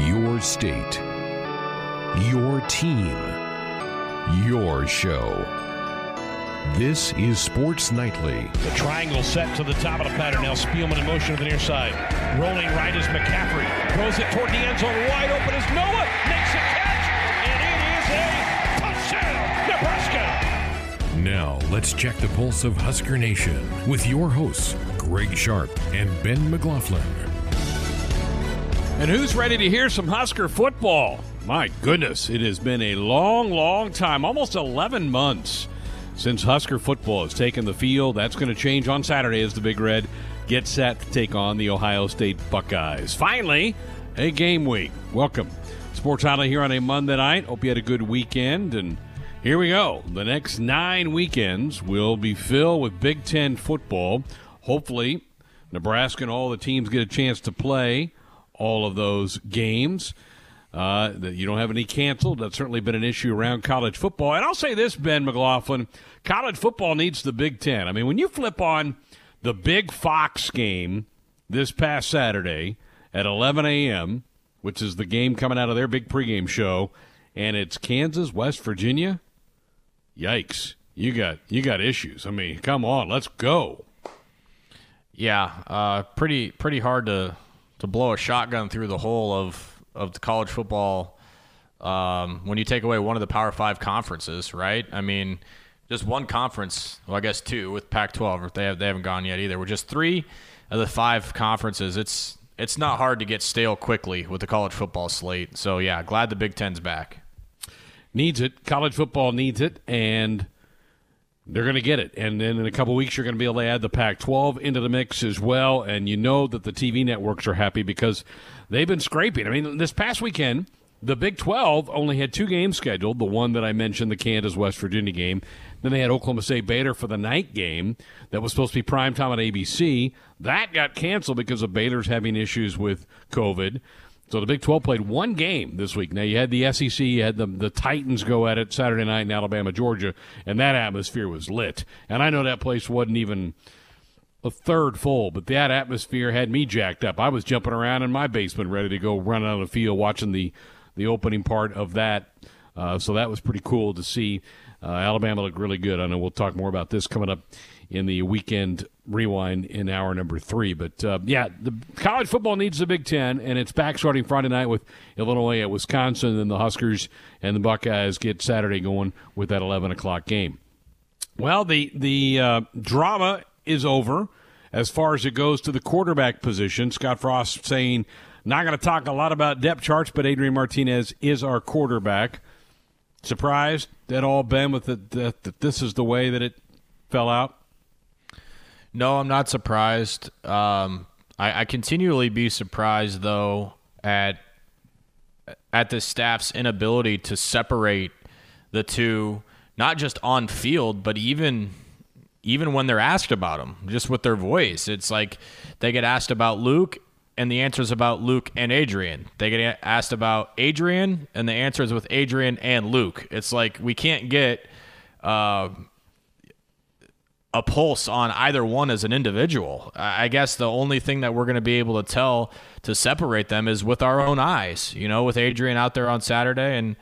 Your state. Your team. Your show. This is Sports Nightly. The triangle set to the top of the pattern. Now Spielman in motion to the near side. Rolling right is McCaffrey. Throws it toward the end zone. Wide open is Noah. Makes a catch. And it is a touchdown, Nebraska. Now, let's check the pulse of Husker Nation with your hosts, Greg Sharp and Ben McLaughlin. And who's ready to hear some Husker football? My goodness, it has been a long, long time, almost 11 months since Husker football has taken the field. That's going to change on Saturday as the Big Red gets set to take on the Ohio State Buckeyes. Finally, a game week. Welcome. Sports Nightly here on a Monday night. Hope you had a good weekend. And here we go. The next nine weekends will be filled with Big Ten football. Hopefully, Nebraska and all the teams get a chance to play all of those games. Uh, that you don't have any canceled. That's certainly been an issue around college football. And I'll say this, Ben McLaughlin, college football needs the Big Ten. I mean, when you flip on the big Fox game this past Saturday at 11 a.m., which is the game coming out of their big pregame show, and it's Kansas, West Virginia. Yikes! You got you got issues. I mean, come on, let's go. Yeah, uh, pretty pretty hard to to blow a shotgun through the whole of of the college football um, when you take away one of the Power Five conferences, right? I mean, just one conference. Well, I guess two with Pac-12. They have they haven't gone yet either. We're just three of the five conferences. It's it's not hard to get stale quickly with the college football slate. So yeah, glad the Big Ten's back. Needs it. College football needs it, and they're going to get it. And then in a couple weeks, you're going to be able to add the Pac 12 into the mix as well. And you know that the TV networks are happy because they've been scraping. I mean, this past weekend, the Big 12 only had two games scheduled the one that I mentioned, the Kansas West Virginia game. Then they had Oklahoma State Baylor for the night game that was supposed to be prime time on ABC. That got canceled because of Baylor's having issues with COVID. So the Big 12 played one game this week. Now you had the SEC, you had the the Titans go at it Saturday night in Alabama, Georgia, and that atmosphere was lit. And I know that place wasn't even a third full, but that atmosphere had me jacked up. I was jumping around in my basement, ready to go run out of the field, watching the the opening part of that. Uh, so that was pretty cool to see. Uh, Alabama looked really good. I know we'll talk more about this coming up in the weekend rewind in hour number three. But uh, yeah, the college football needs the Big Ten, and it's back starting Friday night with Illinois at Wisconsin, and the Huskers and the Buckeyes get Saturday going with that 11 o'clock game. Well, the the uh, drama is over as far as it goes to the quarterback position. Scott Frost saying not going to talk a lot about depth charts, but Adrian Martinez is our quarterback. Surprised at all, Ben, with the, that this is the way that it fell out? No, I'm not surprised. Um, I, I continually be surprised though at at the staff's inability to separate the two, not just on field, but even even when they're asked about them, just with their voice. It's like they get asked about Luke, and the answer is about Luke and Adrian. They get asked about Adrian, and the answer is with Adrian and Luke. It's like we can't get. Uh, a pulse on either one as an individual. I guess the only thing that we're going to be able to tell to separate them is with our own eyes. You know, with Adrian out there on Saturday, and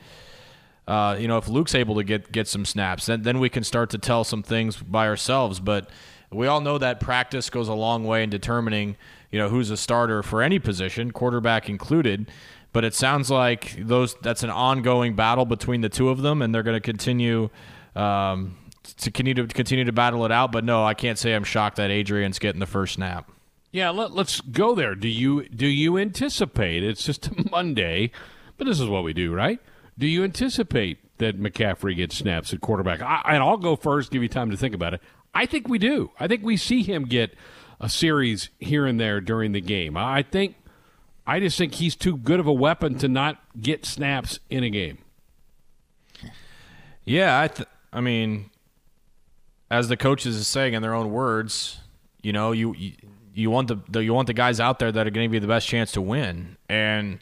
uh, you know if Luke's able to get get some snaps, then then we can start to tell some things by ourselves. But we all know that practice goes a long way in determining you know who's a starter for any position, quarterback included. But it sounds like those that's an ongoing battle between the two of them, and they're going to continue. Um, to continue to continue to battle it out. But no, I can't say I'm shocked that Adrian's getting the first snap. Yeah, let, us go there. Do you do you anticipate? It's just a Monday, but this is what we do, right? Do you anticipate that McCaffrey gets snaps at quarterback? I, and I'll go first. Give you time to think about it. I think we do. I think we see him get a series here and there during the game. I think. I just think he's too good of a weapon to not get snaps in a game. Yeah, I. Th- I mean, as the coaches are saying in their own words, you know, you you, you want the, the you want the guys out there that are going to give you the best chance to win. And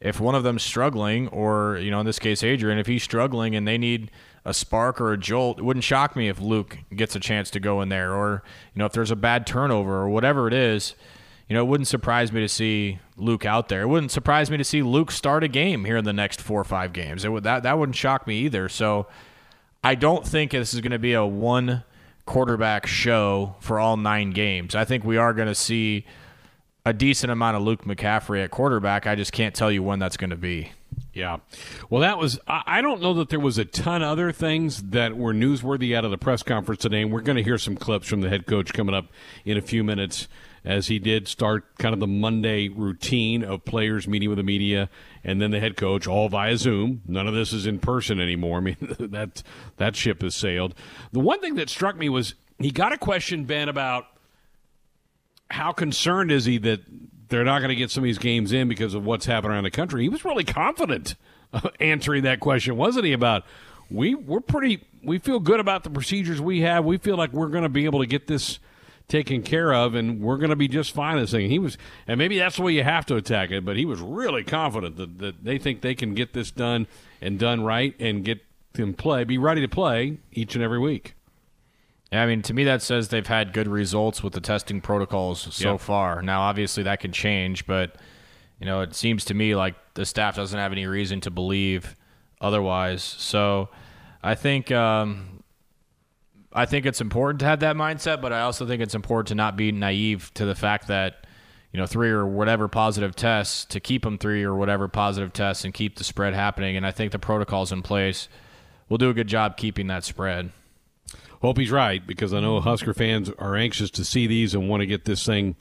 if one of them's struggling, or you know, in this case, Adrian, if he's struggling and they need a spark or a jolt, it wouldn't shock me if Luke gets a chance to go in there, or you know, if there's a bad turnover or whatever it is. you know, it wouldn't surprise me to see Luke out there. It wouldn't surprise me to see Luke start a game here in the next four or five games. It would that that wouldn't shock me either. So I don't think this is going to be a one quarterback show for all nine games. I think we are going to see a decent amount of Luke McCaffrey at quarterback. I just can't tell you when that's going to be. Yeah. Well, that was, I don't know that there was a ton other things that were newsworthy out of the press conference today. And we're going to hear some clips from the head coach coming up in a few minutes as he did start kind of the Monday routine of players meeting with the media and then the head coach all via Zoom. None of this is in person anymore. I mean, that, that ship has sailed. The one thing that struck me was he got a question, Ben, about how concerned is he that they're not going to get some of these games in because of what's happening around the country. He was really confident answering that question, wasn't he? About we we're pretty we feel good about the procedures we have. We feel like we're going to be able to get this taken care of, and we're going to be just fine. This thing. He was, and maybe that's the way you have to attack it. But he was really confident that, that they think they can get this done and done right and get them play, be ready to play each and every week. Yeah, I mean, to me, that says they've had good results with the testing protocols so far. Now, obviously, that can change, but you know, it seems to me like the staff doesn't have any reason to believe otherwise. So, I think um, I think it's important to have that mindset, but I also think it's important to not be naive to the fact that you know three or whatever positive tests to keep them three or whatever positive tests and keep the spread happening. And I think the protocols in place will do a good job keeping that spread. Hope he's right because I know Husker fans are anxious to see these and want to get this thing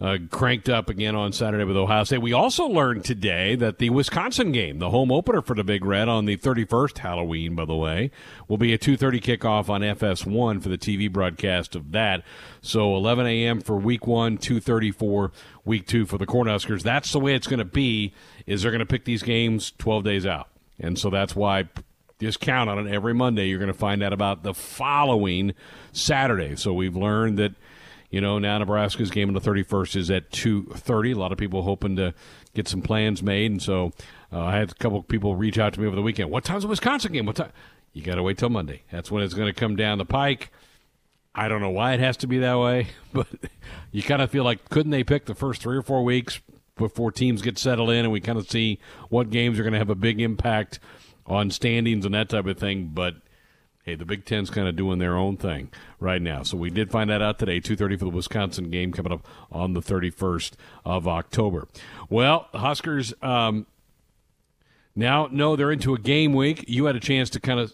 uh, cranked up again on Saturday with Ohio State. We also learned today that the Wisconsin game, the home opener for the Big Red on the 31st Halloween, by the way, will be a 2:30 kickoff on FS1 for the TV broadcast of that. So 11 a.m. for Week One, 2:30 for Week Two for the Cornhuskers. That's the way it's going to be. Is they're going to pick these games 12 days out, and so that's why just count on it every Monday. You're going to find out about the following Saturday. So we've learned that, you know, now Nebraska's game on the 31st is at 2:30. A lot of people hoping to get some plans made, and so uh, I had a couple people reach out to me over the weekend. What time's the Wisconsin game? What time? You got to wait till Monday. That's when it's going to come down the pike. I don't know why it has to be that way, but you kind of feel like couldn't they pick the first three or four weeks before teams get settled in, and we kind of see what games are going to have a big impact on standings and that type of thing. But hey, the Big Ten's kind of doing their own thing right now. So we did find that out today. Two thirty for the Wisconsin game coming up on the thirty first of October. Well, the Huskers um, now know they're into a game week. You had a chance to kind of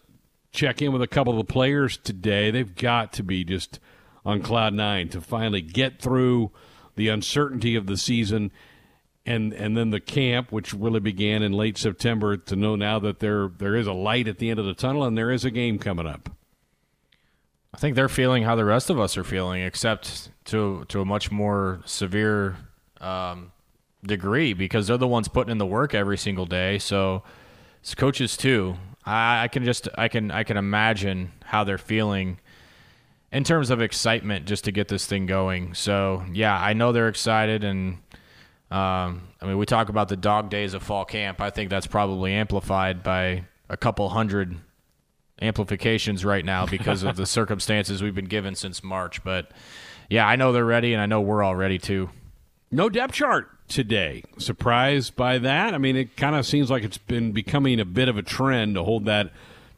check in with a couple of the players today. They've got to be just on cloud nine to finally get through the uncertainty of the season and and then the camp, which really began in late September, to know now that there there is a light at the end of the tunnel and there is a game coming up. I think they're feeling how the rest of us are feeling, except to to a much more severe um, degree because they're the ones putting in the work every single day. So it's coaches too. I, I can just I can I can imagine how they're feeling in terms of excitement just to get this thing going. So yeah, I know they're excited and um, I mean, we talk about the dog days of fall camp. I think that's probably amplified by a couple hundred amplifications right now because of the circumstances we've been given since March. But yeah, I know they're ready, and I know we're all ready too. No depth chart today. Surprised by that? I mean, it kind of seems like it's been becoming a bit of a trend to hold that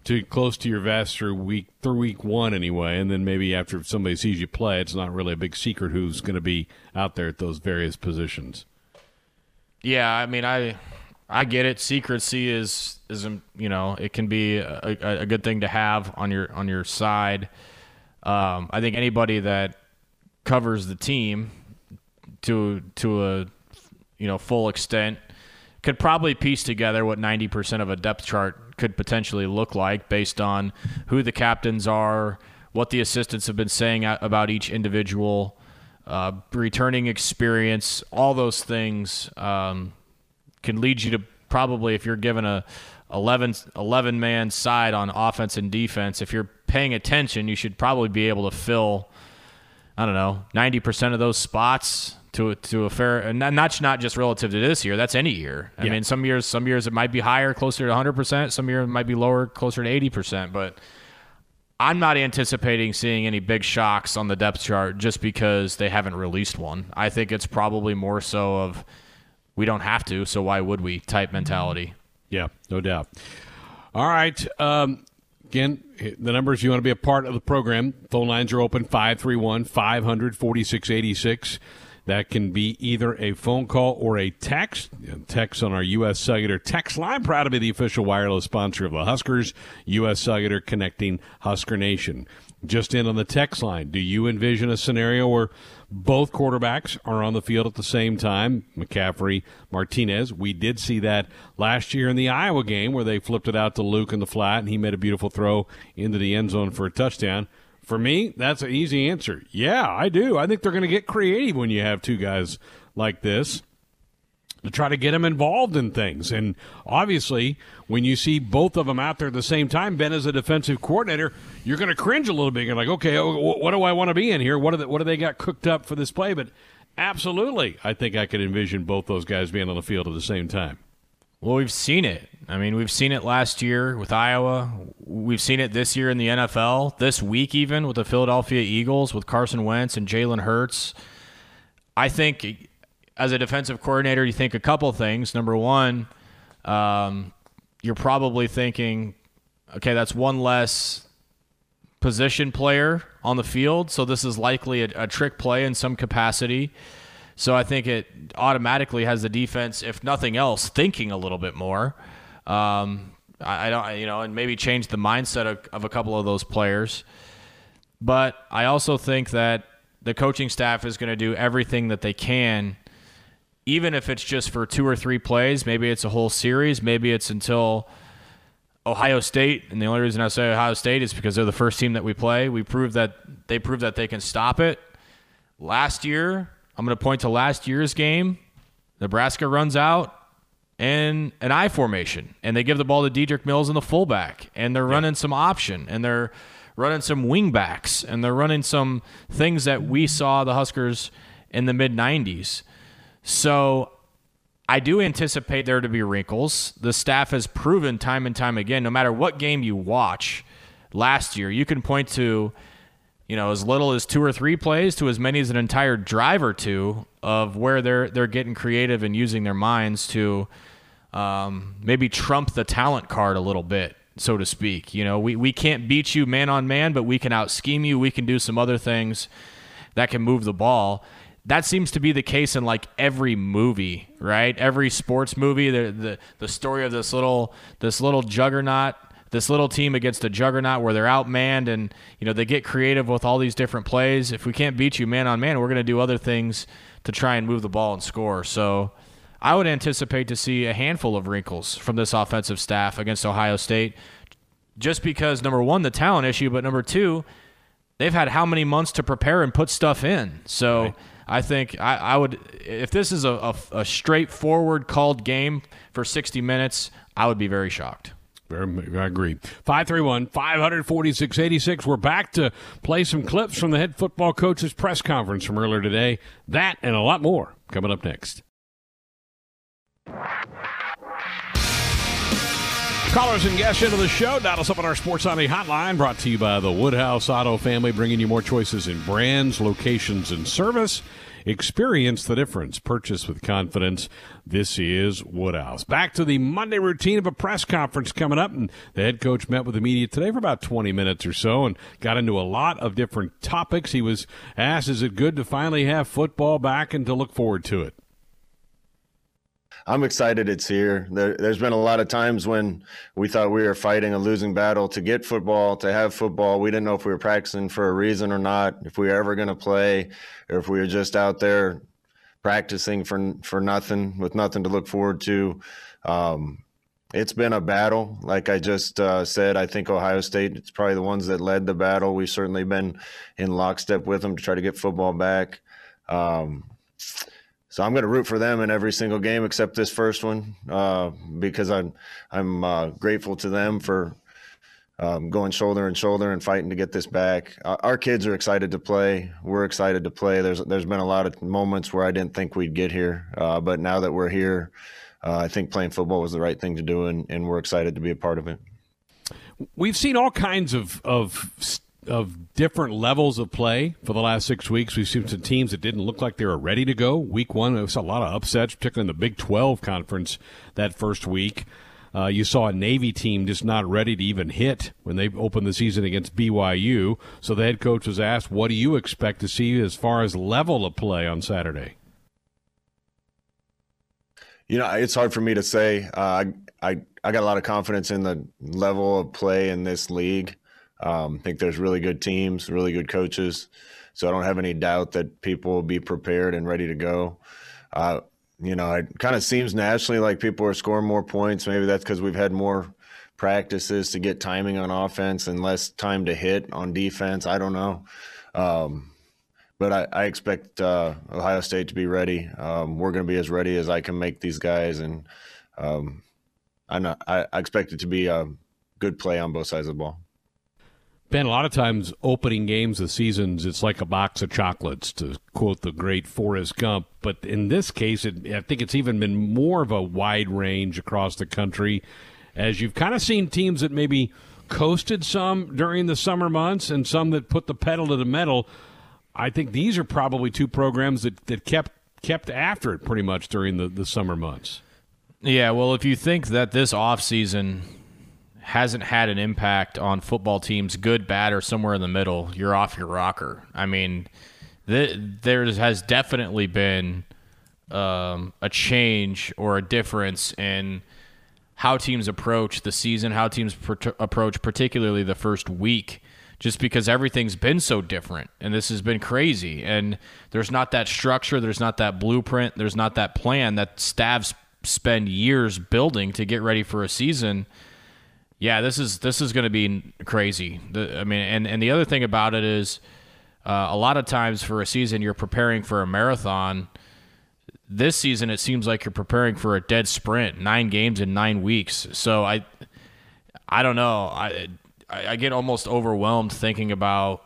to close to your vest through week through week one anyway, and then maybe after somebody sees you play, it's not really a big secret who's going to be out there at those various positions. Yeah, I mean, I I get it. Secrecy is is you know it can be a, a, a good thing to have on your on your side. Um, I think anybody that covers the team to to a you know full extent could probably piece together what 90% of a depth chart could potentially look like based on who the captains are, what the assistants have been saying about each individual uh, returning experience, all those things um, can lead you to probably, if you're given a 11, 11 man side on offense and defense, if you're paying attention, you should probably be able to fill, I don't know, 90% of those spots to to a fair and not not just relative to this year. That's any year. I yeah. mean, some years some years it might be higher, closer to 100 percent. Some years it might be lower, closer to 80 percent. But I'm not anticipating seeing any big shocks on the depth chart just because they haven't released one. I think it's probably more so of we don't have to, so why would we type mentality. Yeah, no doubt. All right. Um, again, the numbers you want to be a part of the program. Phone lines are open 531 500 4686. That can be either a phone call or a text. Text on our U.S. Cellular text line. Proud to be the official wireless sponsor of the Huskers. U.S. Cellular connecting Husker Nation. Just in on the text line. Do you envision a scenario where both quarterbacks are on the field at the same time? McCaffrey, Martinez. We did see that last year in the Iowa game where they flipped it out to Luke in the flat and he made a beautiful throw into the end zone for a touchdown. For me, that's an easy answer. Yeah, I do. I think they're going to get creative when you have two guys like this to try to get them involved in things. And obviously, when you see both of them out there at the same time, Ben, as a defensive coordinator, you're going to cringe a little bit. You're like, okay, oh, what do I want to be in here? What do they, what do they got cooked up for this play? But absolutely, I think I could envision both those guys being on the field at the same time. Well, we've seen it. I mean, we've seen it last year with Iowa. We've seen it this year in the NFL, this week even with the Philadelphia Eagles with Carson Wentz and Jalen Hurts. I think as a defensive coordinator, you think a couple things. Number one, um, you're probably thinking, okay, that's one less position player on the field, so this is likely a, a trick play in some capacity. So I think it automatically has the defense, if nothing else, thinking a little bit more. Um, I, I, don't, you know, and maybe change the mindset of, of a couple of those players. But I also think that the coaching staff is going to do everything that they can, even if it's just for two or three plays. Maybe it's a whole series. Maybe it's until Ohio State. And the only reason I say Ohio State is because they're the first team that we play. We proved that they proved that they can stop it. Last year, I'm going to point to last year's game. Nebraska runs out in an I formation, and they give the ball to Dedrick Mills in the fullback, and they're running some option, and they're running some wingbacks, and they're running some things that we saw the Huskers in the mid 90s. So I do anticipate there to be wrinkles. The staff has proven time and time again, no matter what game you watch last year, you can point to you know, as little as two or three plays to as many as an entire drive or two of where they're they're getting creative and using their minds to um, maybe trump the talent card a little bit, so to speak. You know, we, we can't beat you man on man, but we can out scheme you. We can do some other things that can move the ball. That seems to be the case in like every movie, right? Every sports movie, the the, the story of this little this little juggernaut this little team against a juggernaut where they're outmanned and you know they get creative with all these different plays. If we can't beat you man on man, we're going to do other things to try and move the ball and score. So I would anticipate to see a handful of wrinkles from this offensive staff against Ohio State, just because number one the talent issue, but number two they've had how many months to prepare and put stuff in. So. Right. I think I, I, would, if this is a, a, a straightforward called game for 60 minutes, I would be very shocked. I agree. 531 546 86. We're back to play some clips from the head football coach's press conference from earlier today. That and a lot more coming up next. Callers and guests into the show. Dial us up on our Sports on Sunday hotline brought to you by the Woodhouse Auto family, bringing you more choices in brands, locations, and service. Experience the difference. Purchase with confidence. This is Woodhouse. Back to the Monday routine of a press conference coming up. And the head coach met with the media today for about 20 minutes or so and got into a lot of different topics. He was asked, Is it good to finally have football back and to look forward to it? I'm excited it's here. There, has been a lot of times when we thought we were fighting a losing battle to get football, to have football. We didn't know if we were practicing for a reason or not, if we were ever going to play, or if we were just out there practicing for for nothing with nothing to look forward to. Um, it's been a battle. Like I just uh, said, I think Ohio State it's probably the ones that led the battle. We've certainly been in lockstep with them to try to get football back. Um, so I'm going to root for them in every single game except this first one uh, because I'm I'm uh, grateful to them for um, going shoulder and shoulder and fighting to get this back. Uh, our kids are excited to play. We're excited to play. There's there's been a lot of moments where I didn't think we'd get here, uh, but now that we're here, uh, I think playing football was the right thing to do, and, and we're excited to be a part of it. We've seen all kinds of of of different levels of play for the last six weeks. We've seen some teams that didn't look like they were ready to go. Week one, there was a lot of upsets, particularly in the Big 12 conference that first week. Uh, you saw a Navy team just not ready to even hit when they opened the season against BYU. So the head coach was asked, "What do you expect to see as far as level of play on Saturday?" You know, it's hard for me to say. Uh, I, I I got a lot of confidence in the level of play in this league. Um, I think there's really good teams, really good coaches. So I don't have any doubt that people will be prepared and ready to go. Uh, you know, it kind of seems nationally like people are scoring more points. Maybe that's because we've had more practices to get timing on offense and less time to hit on defense. I don't know. Um, but I, I expect uh, Ohio State to be ready. Um, we're going to be as ready as I can make these guys. And um, I, know, I, I expect it to be a good play on both sides of the ball. Ben, a lot of times opening games of seasons, it's like a box of chocolates, to quote the great Forrest Gump. But in this case, it, I think it's even been more of a wide range across the country, as you've kind of seen teams that maybe coasted some during the summer months and some that put the pedal to the metal. I think these are probably two programs that, that kept kept after it pretty much during the, the summer months. Yeah, well, if you think that this offseason hasn't had an impact on football teams, good, bad, or somewhere in the middle, you're off your rocker. I mean, th- there has definitely been um, a change or a difference in how teams approach the season, how teams pr- approach particularly the first week, just because everything's been so different and this has been crazy. And there's not that structure, there's not that blueprint, there's not that plan that staffs spend years building to get ready for a season yeah, this is this is going to be crazy. The, I mean, and and the other thing about it is, uh, a lot of times for a season you're preparing for a marathon. This season it seems like you're preparing for a dead sprint, nine games in nine weeks. So I, I don't know. I I get almost overwhelmed thinking about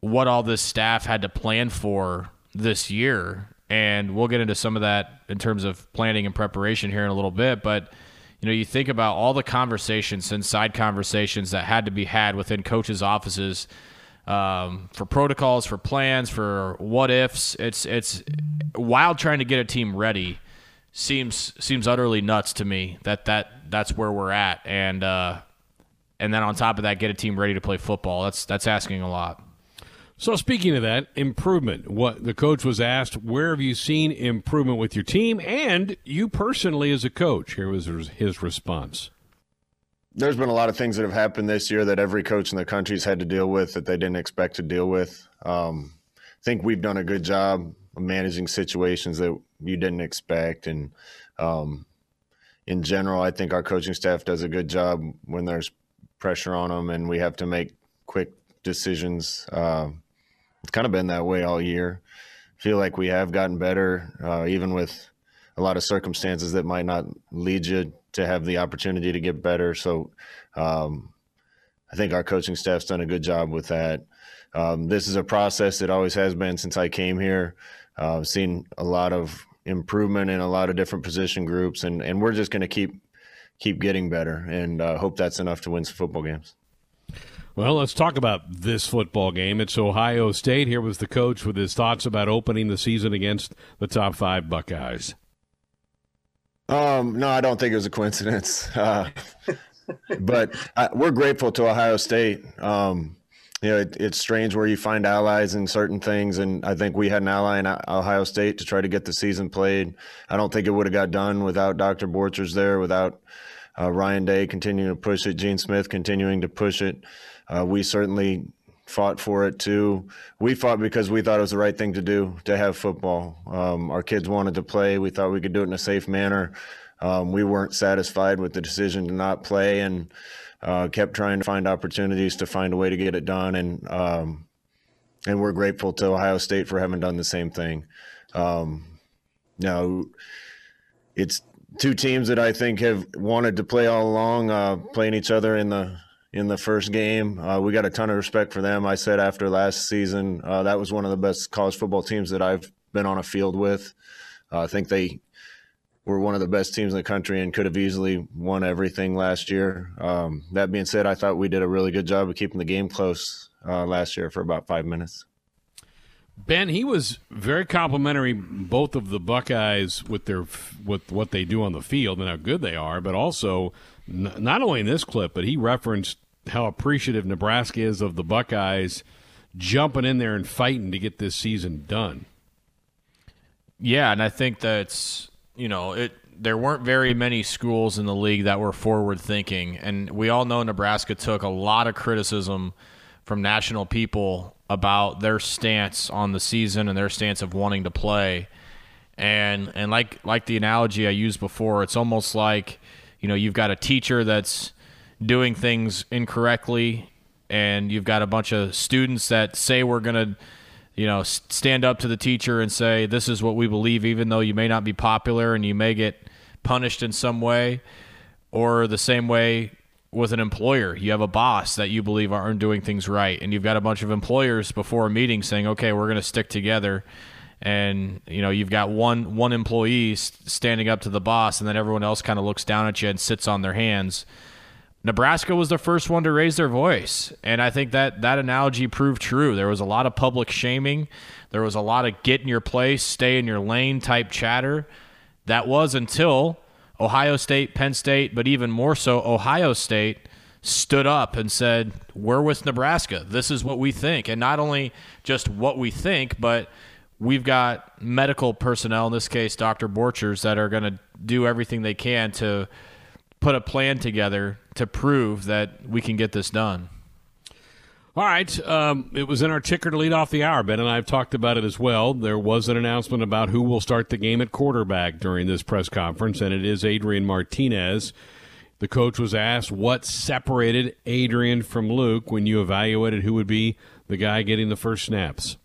what all this staff had to plan for this year, and we'll get into some of that in terms of planning and preparation here in a little bit, but you know, you think about all the conversations and side conversations that had to be had within coaches' offices um, for protocols, for plans, for what ifs. It's it's while trying to get a team ready seems seems utterly nuts to me that that that's where we're at, and uh, and then on top of that, get a team ready to play football. That's that's asking a lot. So speaking of that improvement, what the coach was asked, where have you seen improvement with your team and you personally as a coach? Here was his response. There's been a lot of things that have happened this year that every coach in the country's had to deal with that they didn't expect to deal with. Um, I think we've done a good job of managing situations that you didn't expect, and um, in general, I think our coaching staff does a good job when there's pressure on them and we have to make quick decisions. Uh, it's kind of been that way all year. Feel like we have gotten better, uh, even with a lot of circumstances that might not lead you to have the opportunity to get better. So, um, I think our coaching staff's done a good job with that. Um, this is a process that always has been since I came here. Uh, I've seen a lot of improvement in a lot of different position groups, and, and we're just going to keep keep getting better, and uh, hope that's enough to win some football games. Well, let's talk about this football game. It's Ohio State. Here was the coach with his thoughts about opening the season against the top five Buckeyes. Um, no, I don't think it was a coincidence. Uh, but I, we're grateful to Ohio State. Um, you know, it, it's strange where you find allies in certain things, and I think we had an ally in Ohio State to try to get the season played. I don't think it would have got done without Dr. Borchers there, without uh, Ryan Day continuing to push it, Gene Smith continuing to push it. Uh, we certainly fought for it too. We fought because we thought it was the right thing to do to have football. Um, our kids wanted to play. We thought we could do it in a safe manner. Um, we weren't satisfied with the decision to not play and uh, kept trying to find opportunities to find a way to get it done. And um, and we're grateful to Ohio State for having done the same thing. Um, now, it's two teams that I think have wanted to play all along, uh, playing each other in the in the first game. Uh, we got a ton of respect for them. I said after last season, uh, that was one of the best college football teams that I've been on a field with. Uh, I think they we're one of the best teams in the country and could have easily won everything last year. Um, that being said, I thought we did a really good job of keeping the game close uh, last year for about five minutes. Ben, he was very complimentary both of the Buckeyes with their with what they do on the field and how good they are, but also n- not only in this clip, but he referenced how appreciative Nebraska is of the Buckeyes jumping in there and fighting to get this season done. Yeah, and I think that's you know it. There weren't very many schools in the league that were forward thinking, and we all know Nebraska took a lot of criticism from national people about their stance on the season and their stance of wanting to play. And and like like the analogy I used before, it's almost like you know you've got a teacher that's doing things incorrectly, and you've got a bunch of students that say we're gonna you know stand up to the teacher and say this is what we believe, even though you may not be popular and you may get punished in some way, or the same way with an employer. You have a boss that you believe aren't doing things right, and you've got a bunch of employers before a meeting saying, "Okay, we're going to stick together." And you know you've got one one employee standing up to the boss, and then everyone else kind of looks down at you and sits on their hands. Nebraska was the first one to raise their voice, and I think that that analogy proved true. There was a lot of public shaming, there was a lot of get in your place, stay in your lane type chatter. That was until Ohio State, Penn State, but even more so, Ohio State stood up and said, We're with Nebraska. This is what we think. And not only just what we think, but we've got medical personnel, in this case, Dr. Borchers, that are going to do everything they can to put a plan together to prove that we can get this done. All right. Um, it was in our ticker to lead off the hour. Ben and I have talked about it as well. There was an announcement about who will start the game at quarterback during this press conference, and it is Adrian Martinez. The coach was asked what separated Adrian from Luke when you evaluated who would be the guy getting the first snaps.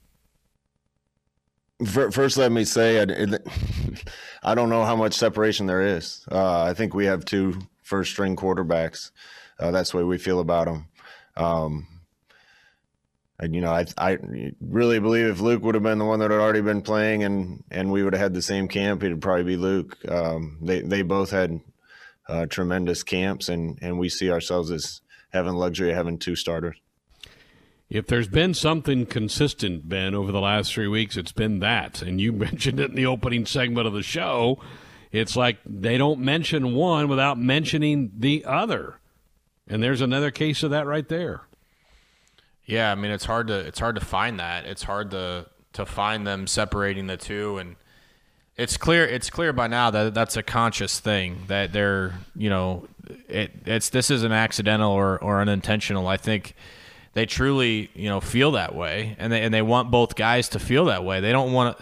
First, let me say I don't know how much separation there is. Uh, I think we have two first string quarterbacks. Uh, that's the way we feel about them. Um, and, you know, I I really believe if Luke would have been the one that had already been playing and and we would have had the same camp, it'd probably be Luke. Um, they they both had uh, tremendous camps, and and we see ourselves as having luxury of having two starters. If there's been something consistent, Ben, over the last three weeks, it's been that. And you mentioned it in the opening segment of the show. It's like they don't mention one without mentioning the other. And there's another case of that right there. Yeah, I mean it's hard to it's hard to find that. It's hard to to find them separating the two and it's clear it's clear by now that that's a conscious thing that they're, you know, it it's this isn't accidental or or unintentional. I think they truly, you know, feel that way and they and they want both guys to feel that way. They don't want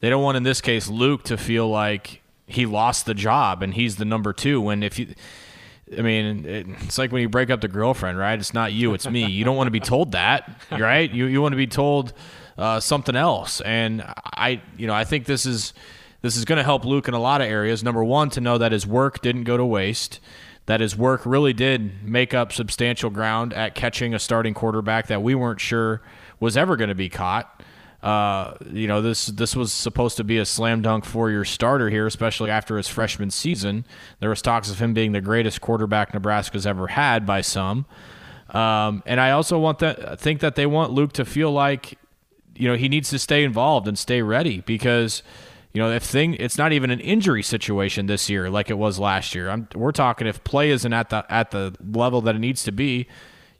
they don't want in this case Luke to feel like he lost the job and he's the number 2 when if you I mean, it's like when you break up the girlfriend, right? It's not you, it's me. You don't want to be told that, right? You you want to be told uh, something else. And I, you know, I think this is this is going to help Luke in a lot of areas. Number one, to know that his work didn't go to waste, that his work really did make up substantial ground at catching a starting quarterback that we weren't sure was ever going to be caught. Uh, you know, this this was supposed to be a slam dunk four year starter here, especially after his freshman season. There was talks of him being the greatest quarterback Nebraska's ever had by some. Um, and I also want that think that they want Luke to feel like, you know, he needs to stay involved and stay ready because, you know, if thing it's not even an injury situation this year like it was last year. I'm, we're talking if play isn't at the at the level that it needs to be,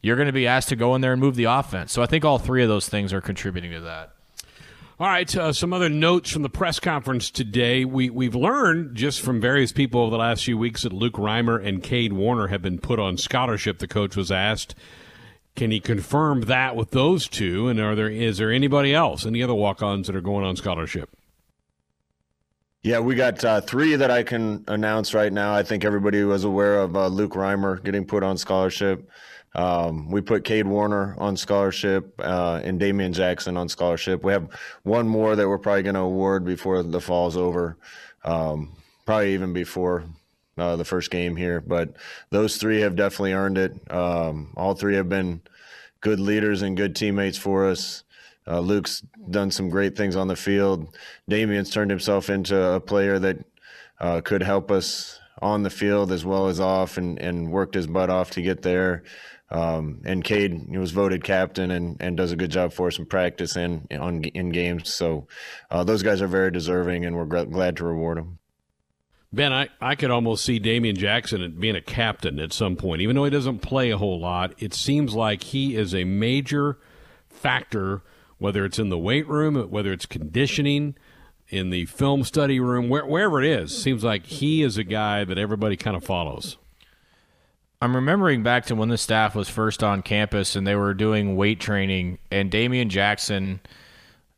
you're going to be asked to go in there and move the offense. So I think all three of those things are contributing to that. All right, uh, some other notes from the press conference today. We we've learned just from various people over the last few weeks that Luke Reimer and Cade Warner have been put on scholarship. The coach was asked, "Can he confirm that with those two? And are there is there anybody else, any other walk-ons that are going on scholarship?" Yeah, we got uh, three that I can announce right now. I think everybody was aware of uh, Luke Reimer getting put on scholarship. Um, we put Cade Warner on scholarship uh, and Damian Jackson on scholarship. We have one more that we're probably going to award before the fall's over, um, probably even before uh, the first game here. But those three have definitely earned it. Um, all three have been good leaders and good teammates for us. Uh, Luke's done some great things on the field. Damian's turned himself into a player that uh, could help us on the field as well as off, and, and worked his butt off to get there. Um, and Cade was voted captain and, and does a good job for us in practice and on in games. So uh, those guys are very deserving, and we're glad to reward them. Ben, I, I could almost see Damian Jackson being a captain at some point. Even though he doesn't play a whole lot, it seems like he is a major factor, whether it's in the weight room, whether it's conditioning, in the film study room, where, wherever it is. Seems like he is a guy that everybody kind of follows. I'm remembering back to when the staff was first on campus and they were doing weight training, and Damian Jackson.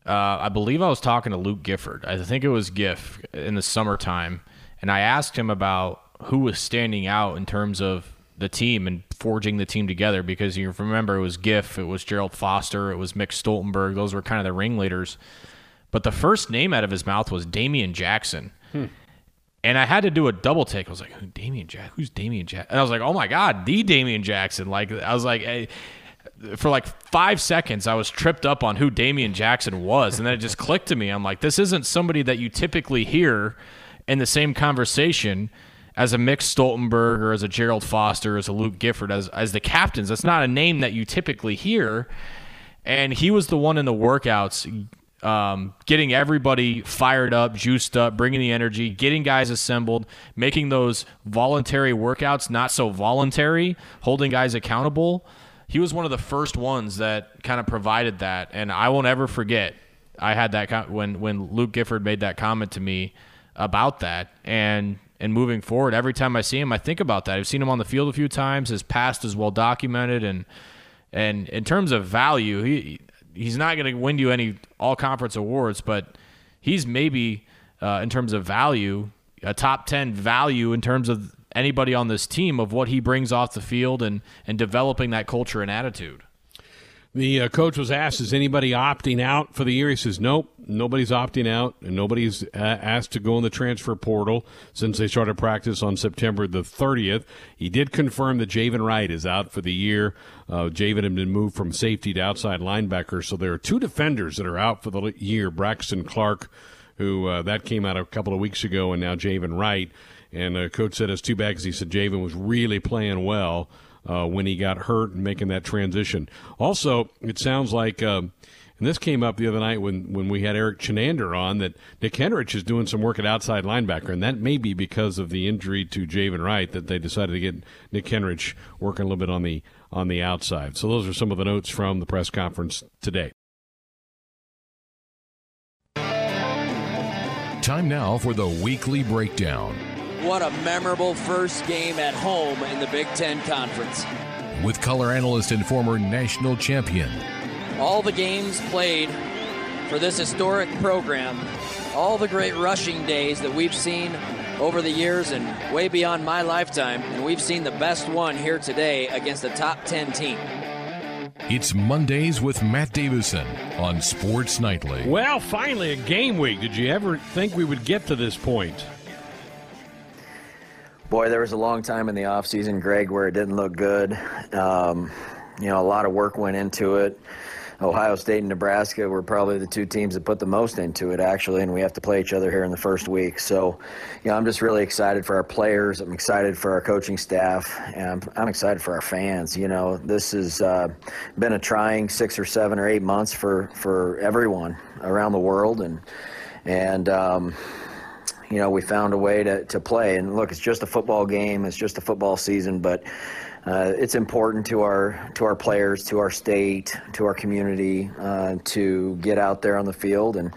Uh, I believe I was talking to Luke Gifford. I think it was Giff in the summertime, and I asked him about who was standing out in terms of the team and forging the team together because you remember it was Giff, it was Gerald Foster, it was Mick Stoltenberg. Those were kind of the ringleaders. But the first name out of his mouth was Damian Jackson. Hmm. And I had to do a double take. I was like, Who Damian Jack? Who's Damian Jack? And I was like, oh my God, the Damian Jackson. Like I was like, hey, for like five seconds, I was tripped up on who Damian Jackson was, and then it just clicked to me. I'm like, this isn't somebody that you typically hear in the same conversation as a Mick Stoltenberg or as a Gerald Foster, as a Luke Gifford, as as the captains. That's not a name that you typically hear. And he was the one in the workouts um, getting everybody fired up, juiced up, bringing the energy, getting guys assembled, making those voluntary workouts not so voluntary, holding guys accountable. He was one of the first ones that kind of provided that, and I won't ever forget. I had that when when Luke Gifford made that comment to me about that, and and moving forward, every time I see him, I think about that. I've seen him on the field a few times. His past is well documented, and and in terms of value, he he's not going to win you any all conference awards, but he's maybe uh, in terms of value a top 10 value in terms of anybody on this team of what he brings off the field and and developing that culture and attitude. The uh, coach was asked, "Is anybody opting out for the year?" He says, "Nope, nobody's opting out, and nobody's uh, asked to go in the transfer portal since they started practice on September the 30th." He did confirm that Javin Wright is out for the year. Uh, Javin had been moved from safety to outside linebacker, so there are two defenders that are out for the year: Braxton Clark, who uh, that came out a couple of weeks ago, and now Javin Wright. And uh, coach said it's too bad because he said Javin was really playing well uh, when he got hurt and making that transition. Also, it sounds like. Um, and this came up the other night when, when we had Erik Chinander on that Nick Henrich is doing some work at outside linebacker, and that may be because of the injury to Javin Wright that they decided to get Nick Henrich working a little bit on the on the outside. So those are some of the notes from the press conference today. Time now for the weekly breakdown. What a memorable first game at home in the Big Ten Conference. With color analyst and former national champion. All the games played for this historic program, all the great rushing days that we've seen over the years and way beyond my lifetime, and we've seen the best one here today against a top 10 team. It's Mondays with Matt Davison on Sports Nightly. Well, finally, a game week. Did you ever think we would get to this point? Boy, there was a long time in the off season, Greg, where it didn't look good. Um, you know, a lot of work went into it. Ohio State and Nebraska were probably the two teams that put the most into it, actually, and we have to play each other here in the first week. So, you know, I'm just really excited for our players. I'm excited for our coaching staff, and I'm, I'm excited for our fans. You know, this has uh, been a trying six or seven or eight months for for everyone around the world, and and um, you know, we found a way to, to play. And look, it's just a football game. It's just a football season, but uh, it's important to our to our players, to our state, to our community uh, to get out there on the field and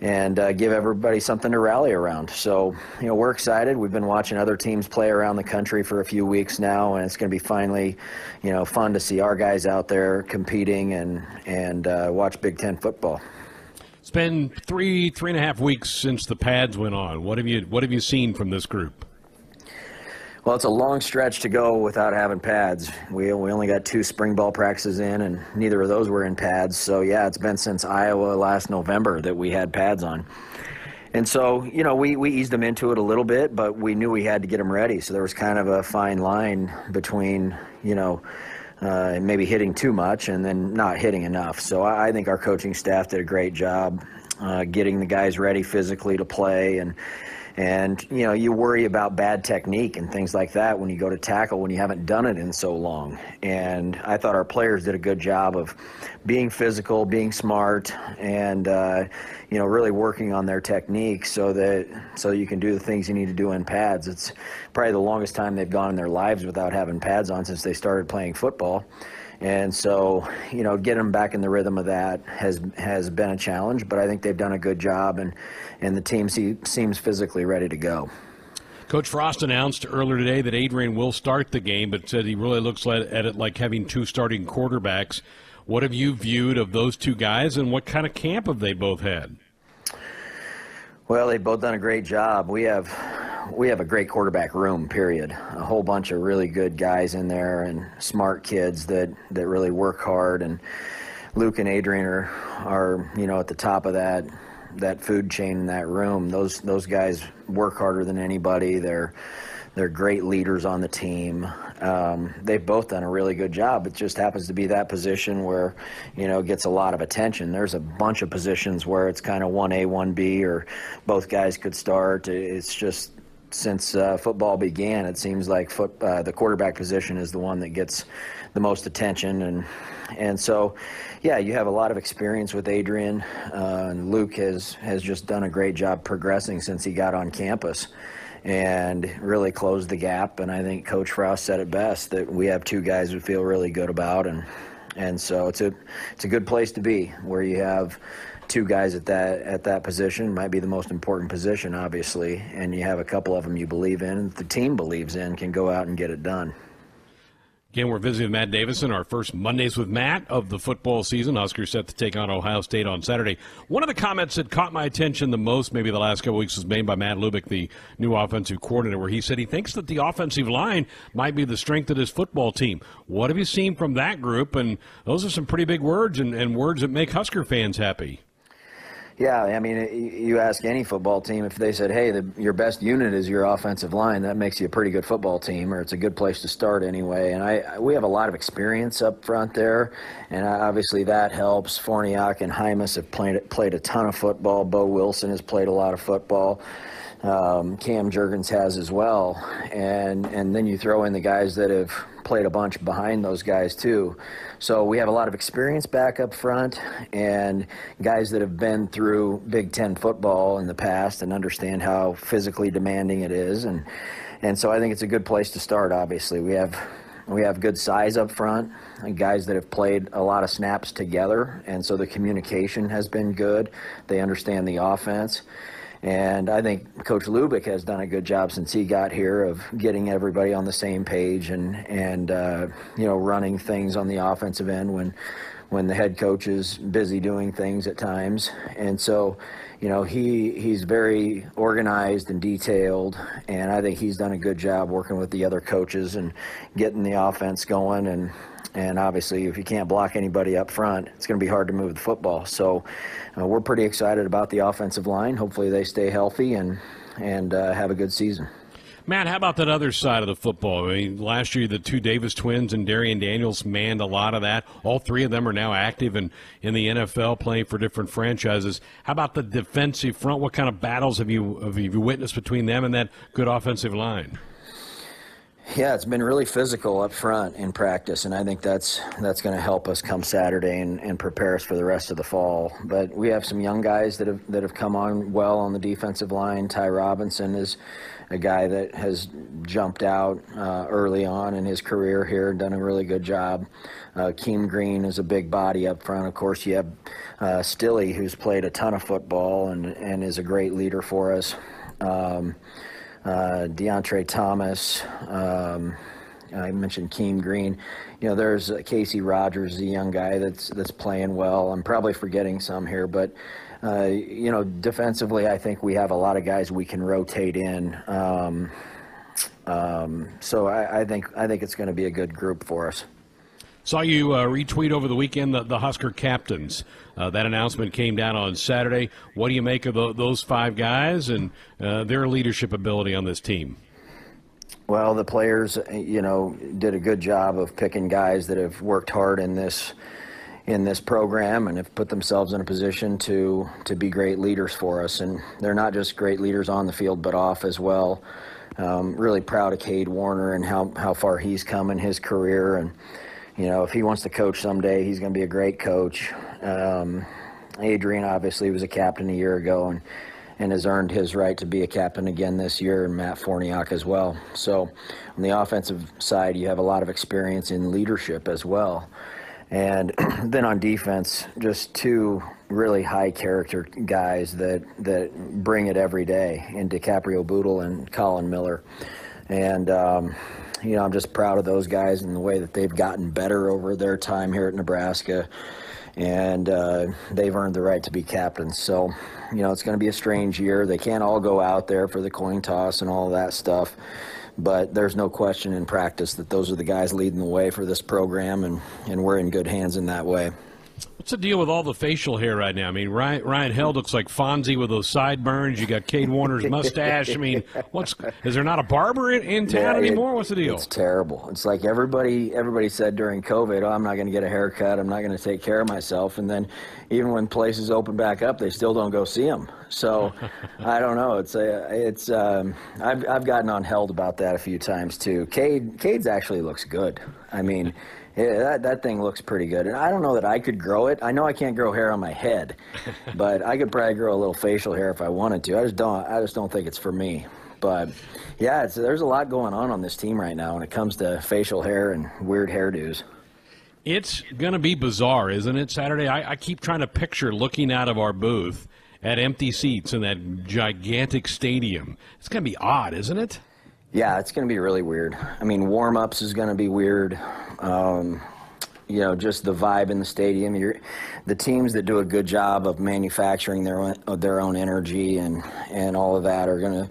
and uh, give everybody something to rally around. So, you know, we're excited. We've been watching other teams play around the country for a few weeks now, and it's going to be finally, you know, fun to see our guys out there competing and and uh, watch Big Ten football. Been three, three and a half weeks since the pads went on. What have you What have you seen from this group? Well, it's a long stretch to go without having pads. We, we only got two spring ball practices in, and neither of those were in pads. So, yeah, it's been since Iowa last November that we had pads on. And so, you know, we, we eased them into it a little bit, but we knew we had to get them ready. So there was kind of a fine line between, you know, uh, maybe hitting too much and then not hitting enough. So I, I think our coaching staff did a great job uh, getting the guys ready physically to play and and you know you worry about bad technique and things like that when you go to tackle when you haven't done it in so long. And I thought our players did a good job of being physical, being smart, and uh, you know really working on their technique so that so you can do the things you need to do in pads. It's probably the longest time they've gone in their lives without having pads on since they started playing football. And so, you know, getting them back in the rhythm of that has has been a challenge, but I think they've done a good job, and and the team see, seems physically ready to go. Coach Frost announced earlier today that Adrian will start the game, but said he really looks at it like having two starting quarterbacks. What have you viewed of those two guys, and what kind of camp have they both had? Well, they've both done a great job. We have we have a great quarterback room. Period. A whole bunch of really good guys in there and smart kids that that really work hard. And Luke and Adrian are are you know at the top of that that food chain in that room. Those those guys work harder than anybody. They're they're great leaders on the team. Um, they've both done a really good job. It just happens to be that position where, you know, gets a lot of attention. There's a bunch of positions where it's kind of 1A, 1B, or both guys could start. It's just since uh, football began, it seems like foot, uh, the quarterback position is the one that gets the most attention, and and so, yeah, you have a lot of experience with Adrian. Uh, and Luke has has just done a great job progressing since he got on campus, and really closed the gap. And I think Coach Frost said it best that we have two guys we feel really good about, and and so it's a it's a good place to be where you have two guys at that at that position might be the most important position, obviously, and you have a couple of them you believe in, the team believes in, can go out and get it done. Again, we're visiting Matt Davison, our first Mondays with Matt of the football season. Huskers set to take on Ohio State on Saturday. One of the comments that caught my attention the most, maybe the last couple weeks, was made by Matt Lubick, the new offensive coordinator, where he said he thinks that the offensive line might be the strength of his football team. What have you seen from that group? And those are some pretty big words and, and words that make Husker fans happy. Yeah, I mean, you ask any football team if they said, "Hey, the, your best unit is your offensive line," that makes you a pretty good football team, or it's a good place to start anyway. And I, we have a lot of experience up front there, and obviously that helps. Farniok and Jaimes have played played a ton of football. Boe Wilson has played a lot of football. Um, Cam Jurgens has as well, and and then you throw in the guys that have played a bunch behind those guys too. So we have a lot of experience back up front and guys that have been through Big Ten football in the past and understand how physically demanding it is. And and so I think it's a good place to start. Obviously, we have we have good size up front, guys that have played a lot of snaps together, and so the communication has been good. They understand the offense. And I think Coach Lubick has done a good job since he got here of getting everybody on the same page and and uh, you know running things on the offensive end when when the head coach is busy doing things at times. And so, you know, he he's very organized and detailed, and I think he's done a good job working with the other coaches and getting the offense going and and obviously, if you can't block anybody up front, it's going to be hard to move the football. So, uh, we're pretty excited about the offensive line. Hopefully, they stay healthy and and uh, have a good season. Matt, how about that other side of the football? I mean, last year the two Davis twins and Darrion Daniels manned a lot of that. All three of them are now active in, in the NFL, playing for different franchises. How about the defensive front? What kind of battles have you have you witnessed between them and that good offensive line? Yeah, it's been really physical up front in practice, and I think that's that's going to help us come Saturday and, and prepare us for the rest of the fall. But we have some young guys that have that have come on well on the defensive line. Ty Robinson is a guy that has jumped out uh, early on in his career here, and done a really good job. Uh, Keem Green is a big body up front. Of course, you have uh, who's played a ton of football and and is a great leader for us. Um, uh, Deontre Thomas. Um, I mentioned Keem Green. You know, there's Casey Rogers, a young guy that's that's playing well. I'm probably forgetting some here, but uh, you know, defensively, I think we have a lot of guys we can rotate in. Um, um, so I, I think I think it's going to be a good group for us. Saw you uh, retweet over the weekend the, the Husker captains. Uh, that announcement came down on Saturday. What do you make of the, those five guys and uh, their leadership ability on this team? Well, the players, you know, did a good job of picking guys that have worked hard in this in this program and have put themselves in a position to to be great leaders for us. And they're not just great leaders on the field, but off as well. Um, really proud of Cade Warner and how, how far he's come in his career. And, you know, if he wants to coach someday, he's going to be a great coach. Um, Adrian obviously was a captain a year ago and, and has earned his right to be a captain again this year, and Matt Farniok as well. So, on the offensive side, you have a lot of experience in leadership as well. And then on defense, just two really high character guys that, that bring it every day in DiCaprio Bootle and Collin Miller. And, um, you know, I'm just proud of those guys and the way that they've gotten better over their time here at Nebraska. And uh, they've earned the right to be captains. So, you know, it's going to be a strange year. They can't all go out there for the coin toss and all that stuff but there's no question in practice that those are the guys leading the way for this program, and, and we're in good hands in that way. What's the deal with all the facial hair right now? I mean, Ryan, Ryan Held looks like Fonzie with those sideburns. You got Cade Warner's mustache. I mean, what's is there not a barber in, in town yeah, anymore? What's the deal? It's terrible. It's like everybody everybody said during COVID, "Oh, I'm not going to get a haircut. I'm not going to take care of myself." And then, even when places open back up, they still don't go see them. So, I don't know. It's a it's um, I've I've gotten on Held about that a few times too. Cade Cade's actually looks good. I mean. Yeah, that, that thing looks pretty good. And I don't know that I could grow it. I know I can't grow hair on my head, but I could probably grow a little facial hair if I wanted to. I just don't. I just don't think it's for me. But yeah, there's a lot going on on this team right now when it comes to facial hair and weird hairdos. It's going to be bizarre, isn't it? Saturday. I, I keep trying to picture looking out of our booth at empty seats in that gigantic stadium. It's going to be odd, isn't it? Yeah, it's going to be really weird. I mean, warm ups is going to be weird. Um, you know, just the vibe in the stadium. You're, the teams that do a good job of manufacturing their own, their own energy and, and all of that are going to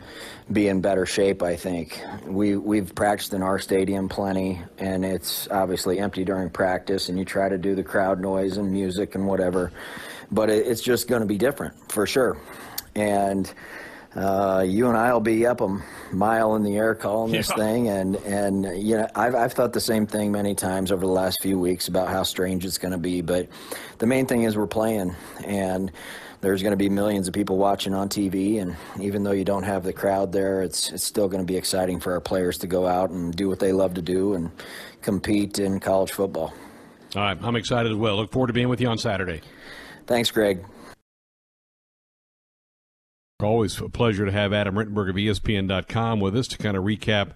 be in better shape. I think we we've practiced in our stadium plenty, and it's obviously empty during practice. And you try to do the crowd noise and music and whatever, but it, it's just going to be different for sure. And uh, you and I will be up a mile in the air calling this yeah. thing, and and you know I've I've thought the same thing many times over the last few weeks about how strange it's going to be. But the main thing is we're playing, and there's going to be millions of people watching on TV, and even though you don't have the crowd there, it's it's still going to be exciting for our players to go out and do what they love to do and compete in college football. All right, I'm excited as well. Look forward to being with you on Saturday. Thanks, Greg. Always a pleasure to have Adam Rittenberg of ESPN.com with us to kind of recap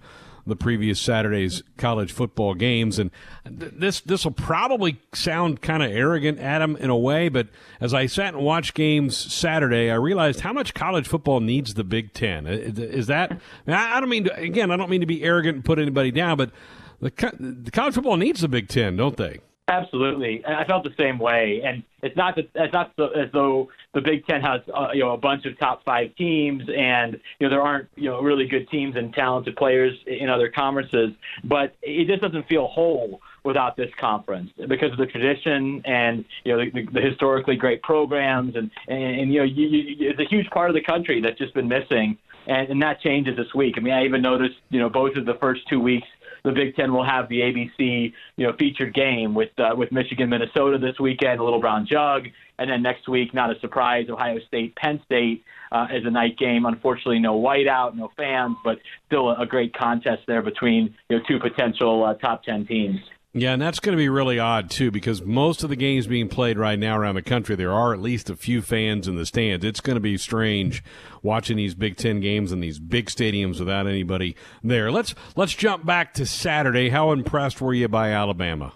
the previous Saturday's college football games. And this this will probably sound kind of arrogant, Adam, in a way, but as I sat and watched games Saturday, I realized how much college football needs the Big Ten. Is that? I don't mean to, again, I don't mean to be arrogant and put anybody down, but the, the college football needs the Big Ten, don't they? Absolutely, I felt the same way, and it's not that it's not so, as though the Big Ten has uh, you know a bunch of top five teams, and you know there aren't you know really good teams and talented players in other conferences, but it just doesn't feel whole without this conference because of the tradition and you know the, the historically great programs and and, and you know you, you, it's a huge part of the country that's just been missing, and, and that changes this week. I mean, I even noticed you know both of the first two weeks the Big Ten will have the ABC, you know, featured game with uh, with Michigan, Minnesota this weekend, a Little Brown Jug, and then next week, not a surprise, Ohio State, Penn State uh, as a night game. Unfortunately, no whiteout, no fans, but still a, a great contest there between you know two potential uh, top ten teams. Yeah, and that's going to be really odd too, because most of the games being played right now around the country, there are at least a few fans in the stands. It's going to be strange watching these Big Ten games in these big stadiums without anybody there. Let's let's jump back to Saturday. How impressed were you by Alabama?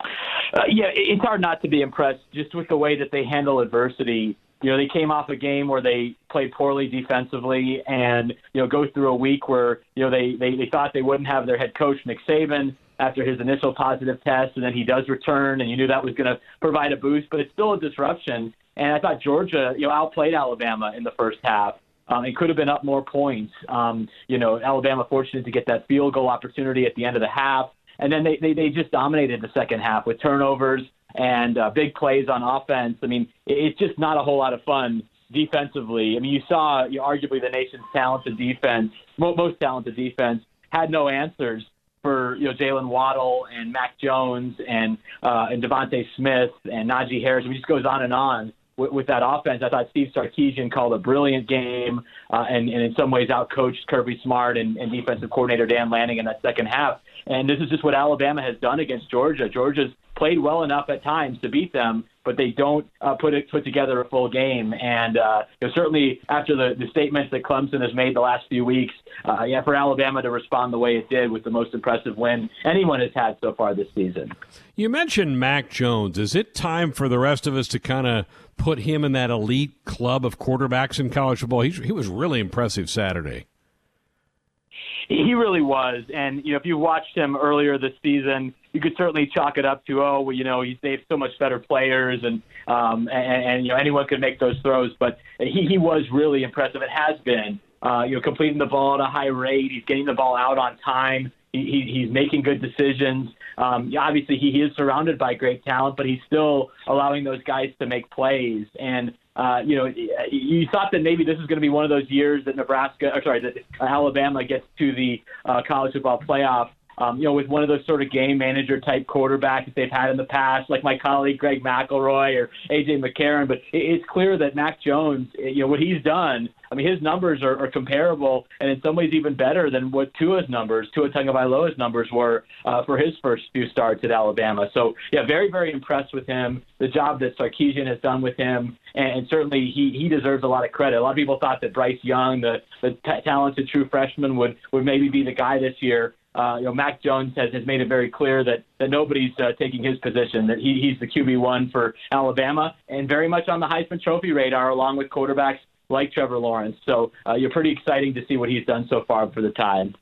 Uh, yeah, it's hard not to be impressed just with the way that they handle adversity. You know, they came off a game where they played poorly defensively, and you know, go through a week where you know they they, they thought they wouldn't have their head coach Nick Saban after his initial positive test, and then he does return, and you knew that was going to provide a boost, but it's still a disruption. And I thought Georgia, you know, outplayed Alabama in the first half. Um, it could have been up more points. Um, you know, Alabama fortunate to get that field goal opportunity at the end of the half, and then they they, they just dominated the second half with turnovers and uh, big plays on offense. I mean, it's just not a whole lot of fun defensively. I mean, you saw you know, arguably the nation's talented defense, most talented defense, had no answers for you know Jaylen Waddle and Mac Jones and uh, and DeVonta Smith and Najee Harris. It just goes on and on with, with that offense. I thought Steve Sarkisian called a brilliant game uh, and, and in some ways outcoached Kirby Smart and, and defensive coordinator Dan Lanning in that second half. And this is just what Alabama has done against Georgia. Georgia's played well enough at times to beat them, but they don't uh, put it put together a full game. And uh, certainly after the, the statements that Clemson has made the last few weeks, uh, yeah, for Alabama to respond the way it did with the most impressive win anyone has had so far this season. You mentioned Mac Jones. Is it time for the rest of us to kind of put him in that elite club of quarterbacks in college football? He, he was really impressive Saturday. He really was, and you know, if you watched him earlier this season, you could certainly chalk it up to, oh, well, you know, he's have so much better players, and um, and, and you know, anyone could make those throws. But he he was really impressive. It has been, uh, you know, completing the ball at a high rate. He's getting the ball out on time. He, he he's making good decisions. Um, obviously, he is surrounded by great talent, but he's still allowing those guys to make plays. And uh, you know, you thought that maybe this is going to be one of those years that Nebraska, or sorry, that Alabama gets to the uh, college football playoff. Um, you know, with one of those sort of game manager type quarterbacks that they've had in the past, like my colleague Greg McElroy or AJ McCarron. But it's clear that Mac Jones, you know, what he's done I mean, his numbers are, are comparable and in some ways even better than what Tua's numbers, Tua Tagovailoa's numbers were uh, for his first few starts at Alabama. So, yeah, very, very impressed with him. The job that Sarkisian has done with him, and, and certainly he, he deserves a lot of credit. A lot of people thought that Bryce Young, the, the t- talented true freshman, would, would maybe be the guy this year. Uh, you know, Mac Jones has, has made it very clear that, that nobody's uh, taking his position, that he, he's the QB1 for Alabama, and very much on the Heisman Trophy radar, along with quarterbacks like Trevor Lawrence. So uh, you're pretty exciting to see what he's done so far for the Tide.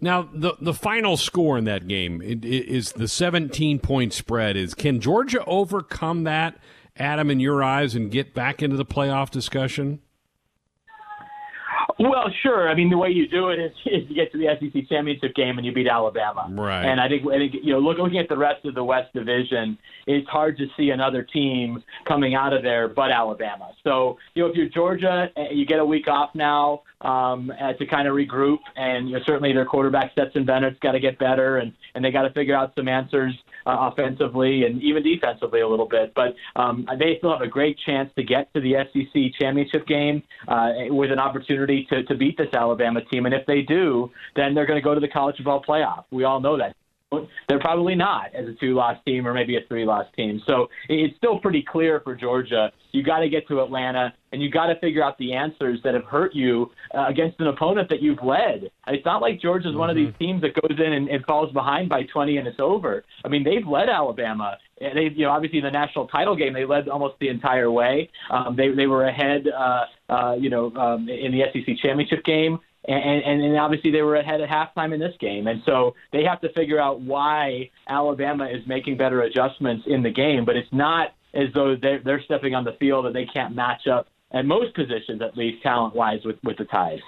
Now, the the final score in that game is the 17 point spread. Is can Georgia overcome that, Adam, in your eyes, and get back into the playoff discussion? Well, sure. I mean, the way you do it is, is you get to the SEC championship game and you beat Alabama. Right. And I think, I think you know, look, looking at the rest of the West Division, it's hard to see another team coming out of there but Alabama. So, you know, if you're Georgia, eh, you get a week off now um, uh, to kind of regroup, and you know, certainly their quarterback Stetson Bennett's got to get better, and and they got to figure out some answers uh, offensively and even defensively a little bit. But um, they still have a great chance to get to the SEC championship game uh, with an opportunity to, to beat this Alabama team. And if they do, then they're going to go to the college football playoff. We all know that. They're probably not as a two-loss team or maybe a three-loss team. So it's still pretty clear for Georgia. You got to get to Atlanta, and you got to figure out the answers that have hurt you uh, against an opponent that you've led. It's not like Georgia's mm-hmm. one of these mm-hmm. teams that goes in and, and falls behind by 20 and it's over. I mean, they've led Alabama. They, you know, obviously in the national title game, they led almost the entire way. Um, they they were ahead, uh, uh, you know, um, in the SEC championship game and, and, and obviously they were ahead at halftime in this game. And so they have to figure out why Alabama is making better adjustments in the game. But it's not as though they're, they're stepping on the field and they can't match up at most positions, at least talent wise, with, with the Tide.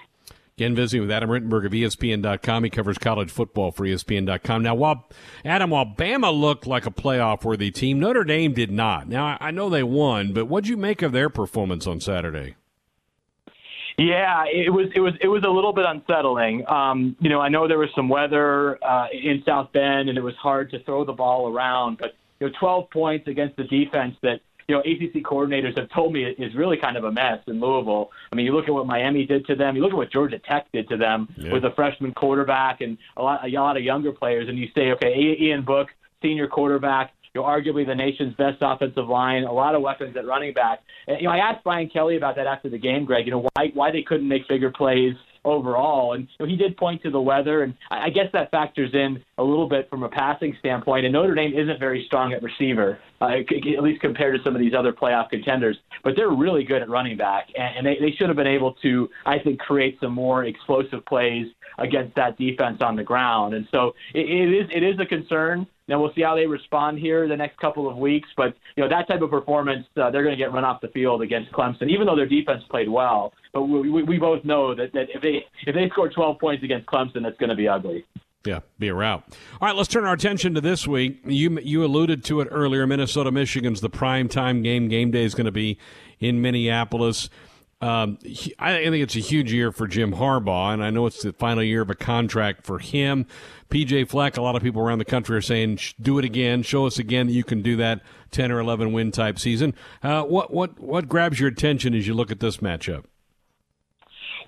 Again, visiting with Adam Rittenberg of ESPN.com. He covers college football for ESPN.com. Now, while Adam, while Bama looked like a playoff worthy team, Notre Dame did not. Now, I know they won, but what'd you make of their performance on Saturday? Yeah, it was it was it was a little bit unsettling. Um, you know, I know there was some weather uh, in South Bend, and it was hard to throw the ball around. But you know, 12 points against the defense that you know ACC coordinators have told me is really kind of a mess in Louisville. I mean, you look at what Miami did to them. You look at what Georgia Tech did to them yeah. with a freshman quarterback and a lot a lot of younger players, and you say, okay, Ian Book, senior quarterback you know, arguably the nation's best offensive line, a lot of weapons at running back. And, you know, I asked Brian Kelly about that after the game, Greg. You know, why why they couldn't make bigger plays overall. And you know, he did point to the weather, and I guess that factors in a little bit from a passing standpoint. And Notre Dame isn't very strong at receiver, uh, at least compared to some of these other playoff contenders. But they're really good at running back, and they, they should have been able to, I think, create some more explosive plays against that defense on the ground. And so it, it is it is a concern. Now we'll see how they respond here the next couple of weeks. But you know that type of performance, uh, they're going to get run off the field against Clemson, even though their defense played well. But we, we, we both know that, that if they if they score 12 points against Clemson, it's going to be ugly. Yeah, be a rout. All right, let's turn our attention to this week. You you alluded to it earlier. Minnesota Michigan's the prime time game. Game day is going to be in Minneapolis. Um, I think it's a huge year for Jim Harbaugh, and I know it's the final year of a contract for him. PJ Fleck, a lot of people around the country are saying, "Do it again, show us again that you can do that 10 or 11 win type season." Uh, what what what grabs your attention as you look at this matchup?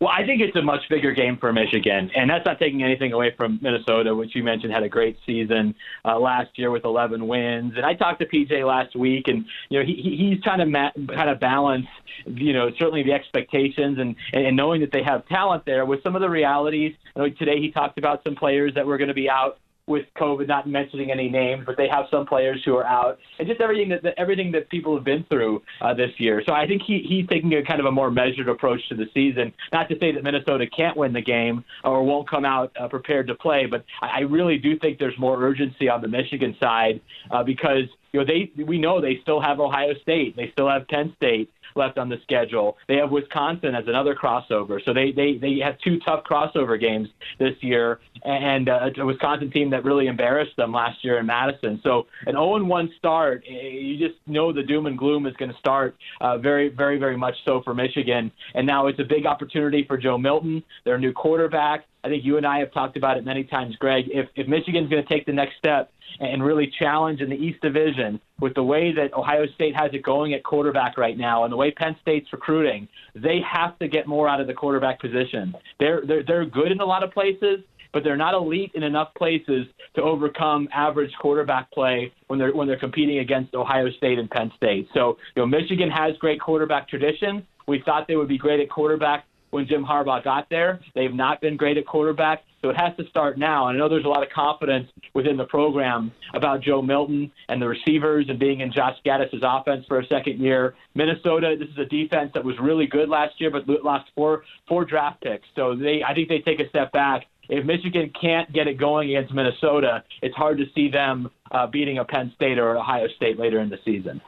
Well, I think it's a much bigger game for Michigan, and that's not taking anything away from Minnesota, which you mentioned had a great season uh, last year with 11 wins. And I talked to PJ last week, and you know he, he's trying to ma- kind of balance, you know, certainly the expectations and and knowing that they have talent there with some of the realities. You know, today he talked about some players that were going to be out with COVID, not mentioning any names, but they have some players who are out, and just everything that, everything that people have been through uh, this year. So I think he he's taking a kind of a more measured approach to the season. Not to say that Minnesota can't win the game or won't come out uh, prepared to play, but I, I really do think there's more urgency on the Michigan side uh, because you know they we know they still have Ohio State, they still have Penn State left on the schedule. They have Wisconsin as another crossover, so they they they have two tough crossover games this year, and uh, a Wisconsin team that really embarrassed them last year in Madison. So an 0-1 start, eh, you just know the doom and gloom is going to start uh, very very very much so for Michigan, and now it's a big opportunity for Joe Milton, their new quarterback. I think you and I have talked about it many times, Greg. If if Michigan's going to take the next step and really challenge in the East Division with the way that Ohio State has it going at quarterback right now and the way Penn State's recruiting, they have to get more out of the quarterback position. They're they're they're good in a lot of places, but they're not elite in enough places to overcome average quarterback play when they're when they're competing against Ohio State and Penn State. So, you know, Michigan has great quarterback tradition. We thought they would be great at quarterback when Jim Harbaugh got there. They've not been great at quarterback, so it has to start now. And I know there's a lot of confidence within the program about Joe Milton and the receivers and being in Josh Gattis' offense for a second year. Minnesota, this is a defense that was really good last year, but lost four four draft picks. So they, I think they take a step back. If Michigan can't get it going against Minnesota, it's hard to see them uh, beating a Penn State or Ohio State later in the season.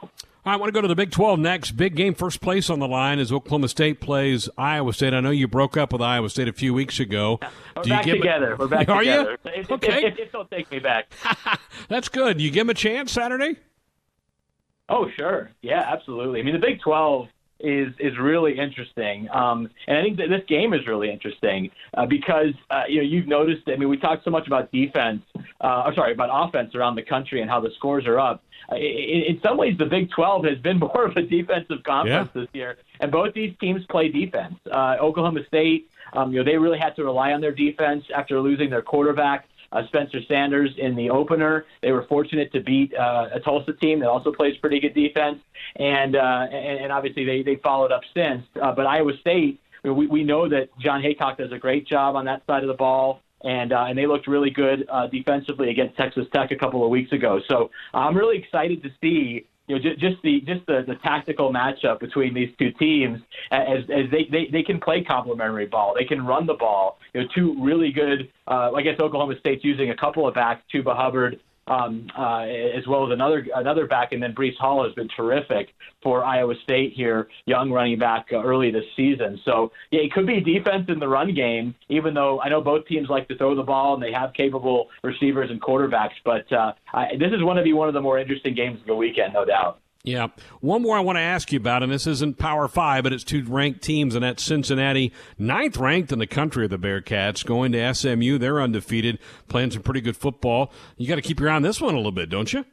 I want to go to the Big 12 next. Big game, first place on the line as Oklahoma State plays Iowa State. I know you broke up with Iowa State a few weeks ago. We're Do you back together. We're back are together. You? If, okay. If, if, if they'll take me back. That's good. You give them a chance Saturday? Oh, sure. Yeah, absolutely. I mean, the Big 12 is is really interesting, um, and I think that this game is really interesting uh, because uh, you know you've noticed. I mean, we talked so much about defense, uh, or sorry, about offense around the country and how the scores are up. Uh, in, in some ways, the Big 12 has been more of a defensive conference yeah. this year, and both these teams play defense. Uh, Oklahoma State, um, you know, they really had to rely on their defense after losing their quarterback uh, Spencer Sanders in the opener. They were fortunate to beat uh, a Tulsa team that also plays pretty good defense, and uh, and, and obviously they they followed up since. Uh, but Iowa State, we we know that Jon Heacock does a great job on that side of the ball. And, uh, and they looked really good uh, defensively against Texas Tech a couple of weeks ago. So I'm really excited to see you know, just, just the just the, the tactical matchup between these two teams as, as they, they, they can play complementary ball. They can run the ball. You know, two really good. Uh, I guess Oklahoma State's using a couple of backs, Chuba Hubbard um, uh, as well as another another back, and then Breece Hall has been terrific for Iowa State here, young running back uh, early this season. So yeah, it could be defense in the run game, even though I know both teams like to throw the ball and they have capable receivers and quarterbacks. But uh, I, this is going to be one of the more interesting games of the weekend, no doubt. Yeah. One more I want to ask you about, and this isn't Power Five, but it's two ranked teams, and that's Cincinnati, ninth ranked in the country of the Bearcats, going to SMU. They're undefeated, playing some pretty good football. You got to keep your eye on this one a little bit, don't you?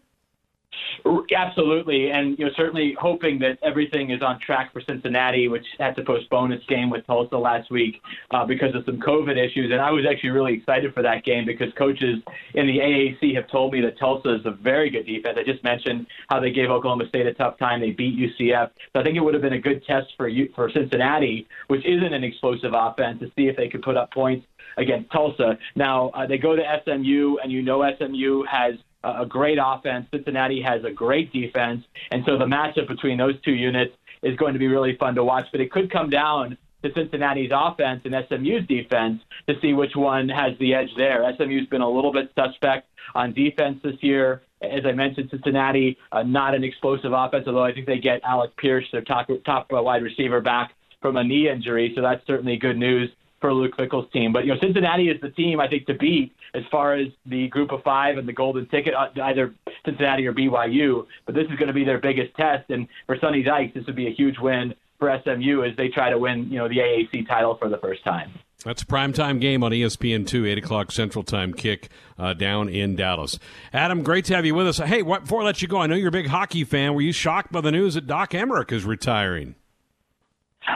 Absolutely, and you know certainly hoping that everything is on track for Cincinnati, which had to postpone its game with Tulsa last week uh, because of some COVID issues. And I was actually really excited for that game because coaches in the AAC have told me that Tulsa is a very good defense. I just mentioned how they gave Oklahoma State a tough time; they beat UCF. So I think it would have been a good test for you, for Cincinnati, which isn't an explosive offense, to see if they could put up points against Tulsa. Now uh, they go to SMU, and you know SMU has a great offense. Cincinnati has a great defense. And so the matchup between those two units is going to be really fun to watch. But it could come down to Cincinnati's offense and SMU's defense to see which one has the edge there. SMU's been a little bit suspect on defense this year. As I mentioned, Cincinnati, uh, not an explosive offense, although I think they get Alec Pierce, their top, top wide receiver, back from a knee injury. So that's certainly good news for Luke Fickell's team. But you know, Cincinnati is the team I think to beat as far as the Group of Five and the Golden Ticket, uh, either Cincinnati or BYU. But this is going to be their biggest test, and for Sonny Dykes, this would be a huge win for SMU as they try to win, you know, the AAC title for the first time. That's a primetime game on ESPN2, 8 o'clock Central Time kick uh, down in Dallas. Adam, great to have you with us. Hey, what, before I let you go, I know you're a big hockey fan. Were you shocked by the news that Doc Emrick is retiring?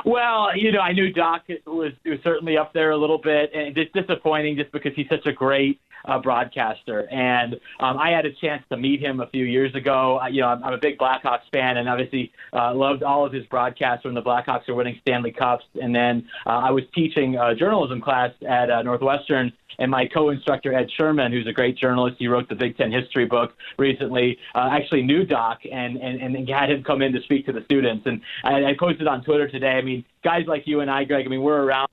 Well, you know, I knew Doc was, was certainly up there a little bit, and it's disappointing just because he's such a great uh, broadcaster. And um, I had a chance to meet him a few years ago. I, you know, I'm, I'm a big Blackhawks fan, and obviously uh, loved all of his broadcasts when the Blackhawks were winning Stanley Cups. And then uh, I was teaching a journalism class at uh, Northwestern and my co-instructor Ed Sherman, who's a great journalist, he wrote the Big Ten history book recently. Uh, actually knew Doc and, and and had him come in to speak to the students. And I, I posted on Twitter today. I mean, guys like you and I, Greg. I mean, we're around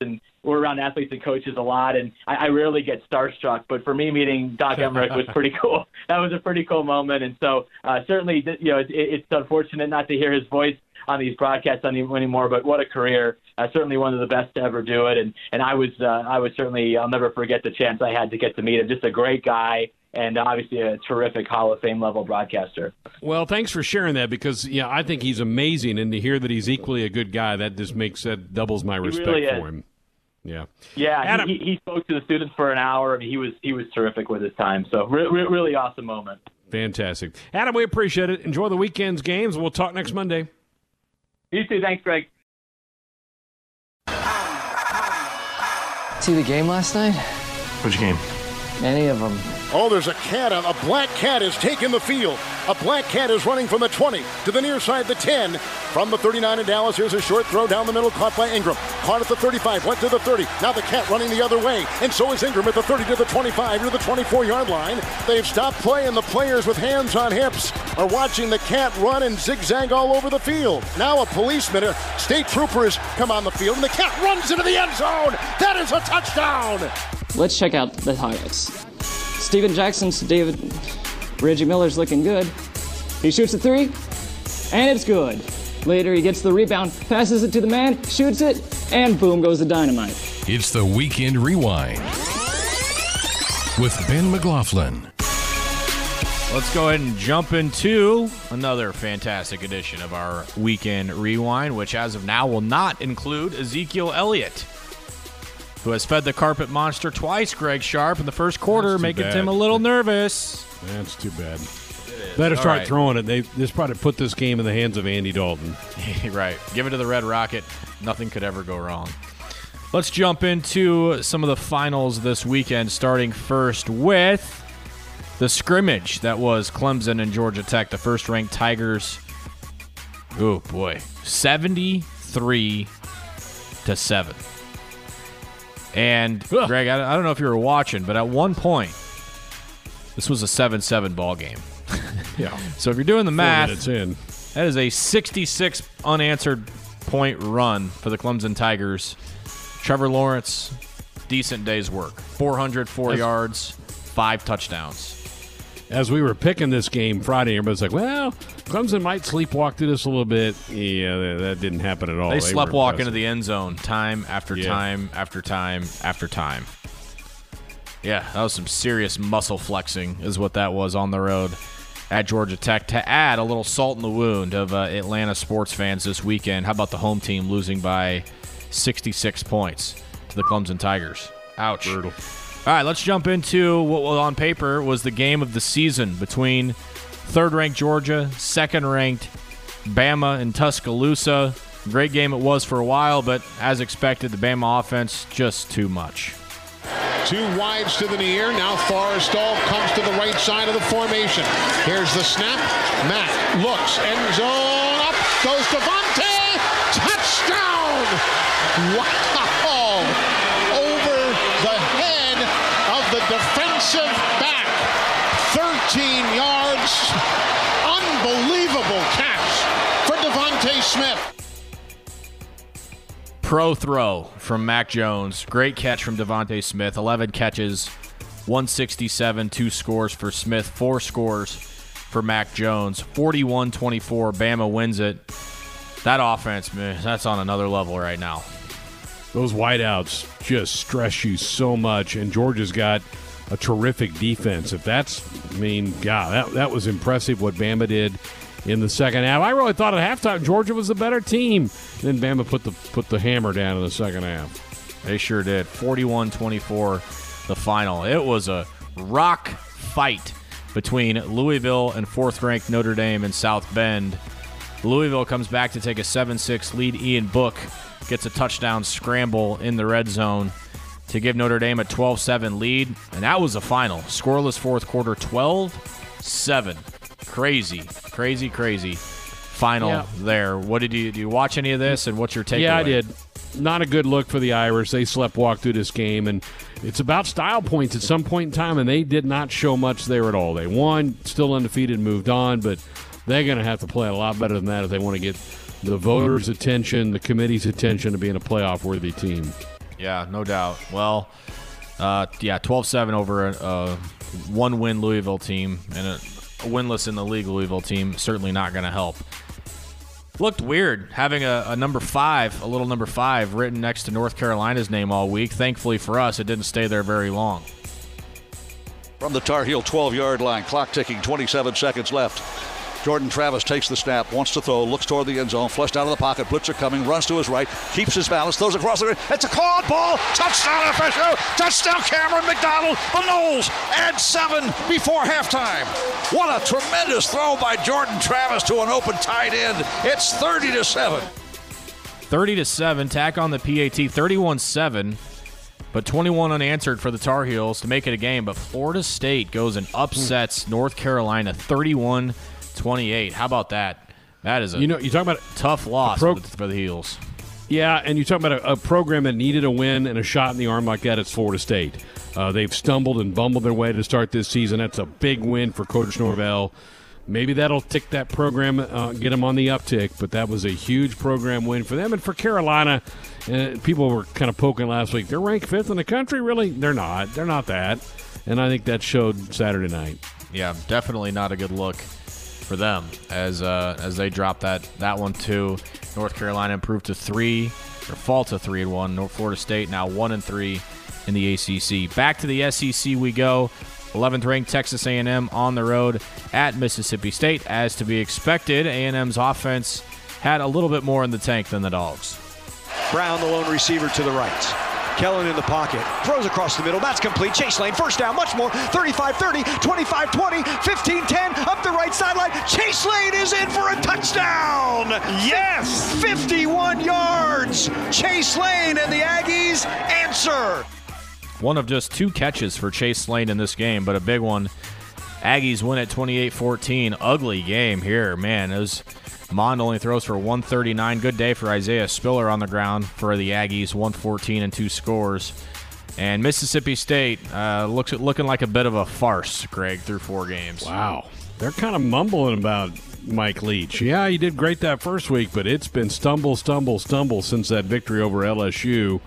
and we're around athletes and coaches a lot, and I, I rarely get starstruck. But for me, meeting Doc Emrick was pretty cool. That was a pretty cool moment, and so uh, certainly, you know, it, it's unfortunate not to hear his voice on these broadcasts anymore. But what a career! Uh, certainly one of the best to ever do it, and and I was uh, I was certainly I'll never forget the chance I had to get to meet him. Just a great guy. And obviously a terrific Hall of Fame level broadcaster. Well, thanks for sharing that because yeah, I think he's amazing, and to hear that he's equally a good guy, that just makes that doubles my respect really for him. Yeah. Yeah, Adam, he, he spoke to the students for an hour. I mean, he was he was terrific with his time. So re- re- really awesome moment. Fantastic, Adam. We appreciate it. Enjoy the weekend's games. We'll talk next Monday. You too. Thanks, Greg. See the game last night? Which game? Any of them. Oh, there's a cat. A black cat is taking the field. A black cat is running from the 20 to the near side, the 10. From the 39 in Dallas, here's a short throw down the middle, caught by Ingram. Caught at the 35, went to the 30. Now the cat running the other way. And so is Ingram at the 30 to the 25 to the 24 yard line. They've stopped play, and The players with hands on hips are watching the cat run and zigzag all over the field. Now a policeman, a state trooper has come on the field, and the cat runs into the end zone. That is a touchdown. Let's check out the highlights. Steven Jackson's David Reggie Miller's looking good. He shoots a three, and it's good. Later, he gets the rebound, passes it to the man, shoots it, and boom goes the dynamite. It's the Weekend Rewind with Ben McLaughlin. Let's go ahead and jump into another fantastic edition of our Weekend Rewind, which as of now will not include Ezekiel Elliott who has fed the carpet monster twice, Greg Sharpe, in the first quarter, making bad. him a little nervous. That's too bad. Better start right. throwing it. They just probably put this game in the hands of Andy Dalton. right. Give it to the Red Rocket. Nothing could ever go wrong. Let's jump into some of the finals this weekend, starting first with the scrimmage that was Clemson and Georgia Tech, the first ranked Tigers. Oh, boy. 73 to 7. And Ugh. Greg, I, I don't know if you were watching, but at one point, this was a 7 7 ball game. Yeah. So if you're doing the Four math, that is a 66 unanswered point run for the Clemson Tigers. Trevor Lawrence, decent day's work. 404 That's- yards, five touchdowns. As we were picking this game Friday, everybody's like, well, Clemson might sleepwalk through this a little bit. Yeah, that, didn't happen at all. They were slept into the end zone time after Yeah. time after time after time. Yeah, that was some serious muscle flexing, is what that was on the road at Georgia Tech to add a little salt in the wound of uh, Atlanta sports fans this weekend. How about the home team losing by 66 points to the Clemson Tigers? Ouch. Brutal. All right, let's jump into what was on paper was the game of the season between third-ranked Georgia, second-ranked Bama and Tuscaloosa. Great game it was for a while, but as expected, the Bama offense just too much. Two wides to the near. Now Forristall comes to the right side of the formation. Here's the snap. Matt looks. End zone. Up goes DeVonta. Touchdown. Wow. Over the head of the defensive back. 13 yards. Unbelievable catch for DeVonta Smith. Pro throw from Mac Jones. Great catch from DeVonta Smith. 11 catches, 167, two scores for Smith, four scores for Mac Jones. 41 24. Bama wins it. That offense, man, that's on another level right now. Those wideouts just stress you so much, and Georgia's got a terrific defense. If that's, I mean, God, that, that was impressive what Bama did. in the second half. I really thought at halftime Georgia was the better team. Then Bama put the put the hammer down in the second half. They sure did. 41-24 the final. It was a rock fight between Louisville and fourth-ranked Notre Dame in South Bend. Louisville comes back to take a 7-6 lead. Ian Book gets a touchdown scramble in the red zone to give Notre Dame a 12-7 lead, and that was the final. Scoreless fourth quarter 12-7. Crazy, crazy, crazy final Yeah. there. What did you do? You watch any of this, and what's your take? Yeah, I did. Not a good look for the Irish. They slept walk through this game, and it's about style points at some point in time, and they did not show much there at all. They won, still undefeated, moved on, but they're going to have to play a lot better than that if they want to get the voters' attention, the committee's attention to being a playoff worthy team. Yeah, no doubt. Well, uh, yeah, 12-7 over a, one-win Louisville team and a, a winless in the league Louisville team certainly not going to help. Looked weird having a, a number five, a little number five, written next to North Carolina's name all week. Thankfully for us, it didn't stay there very long. From the Tar Heel 12 yard line, clock ticking, 27 seconds left. Jordan Travis takes the snap, wants to throw, looks toward the end zone, flushed out of the pocket, blitzer coming, runs to his right, keeps his balance, throws across the. It's a caught ball, touchdown FSU, touchdown Camren McDonald. The Noles add seven before halftime. What a tremendous throw by Jordan Travis to an open tight end. It's 30 to seven. 30 to 7, tack on the PAT, 31 7, but 21 unanswered for the Tar Heels to make it a game. But Florida State goes and upsets North Carolina 31 28. How about that? That is a You know, you talk about tough loss pro- for, the, for the Heels. Yeah, and you talk about a, a program that needed a win and a shot in the arm like that. It's Florida State. Uh, they've stumbled and bumbled their way to start this season. That's a big win for Coach Norvell. Maybe that'll tick that program, uh, get them on the uptick. But that was a huge program win for them and for Carolina. Uh, people were kind of poking last week. They're ranked fifth in the country. Really, they're not. They're not that. And I think that showed Saturday night. Yeah, definitely not a good look for them as uh, as they drop that that one too. North Carolina improved to three or fall to three and one. North Florida State now one and three in the ACC. Back to the SEC we go. 11th ranked Texas A&M on the road at Mississippi State. As to be expected, A&M's offense had a little bit more in the tank than the Dogs. Brown, the lone receiver to the right. Kellen in the pocket. Throws across the middle. That's complete. Chase Lane, first down, much more. 35 30, 25 20, 15 10, up the right sideline. Chase Lane is in for a touchdown. Yes! 51 yards. Chase Lane and the Aggies answer. One of just two catches for Chase Lane in this game, but a big one. Aggies win at 28 14. Ugly game here, man. It was Mond only throws for 139. Good day for Isaiah Spiller on the ground for the Aggies, 114 and two scores. And Mississippi State uh, looks looking like a bit of a farce, Greg, through four games. Wow. They're kind of mumbling about Mike Leach. Yeah, he did great that first week, but it's been stumble, stumble, stumble since that victory over LSU.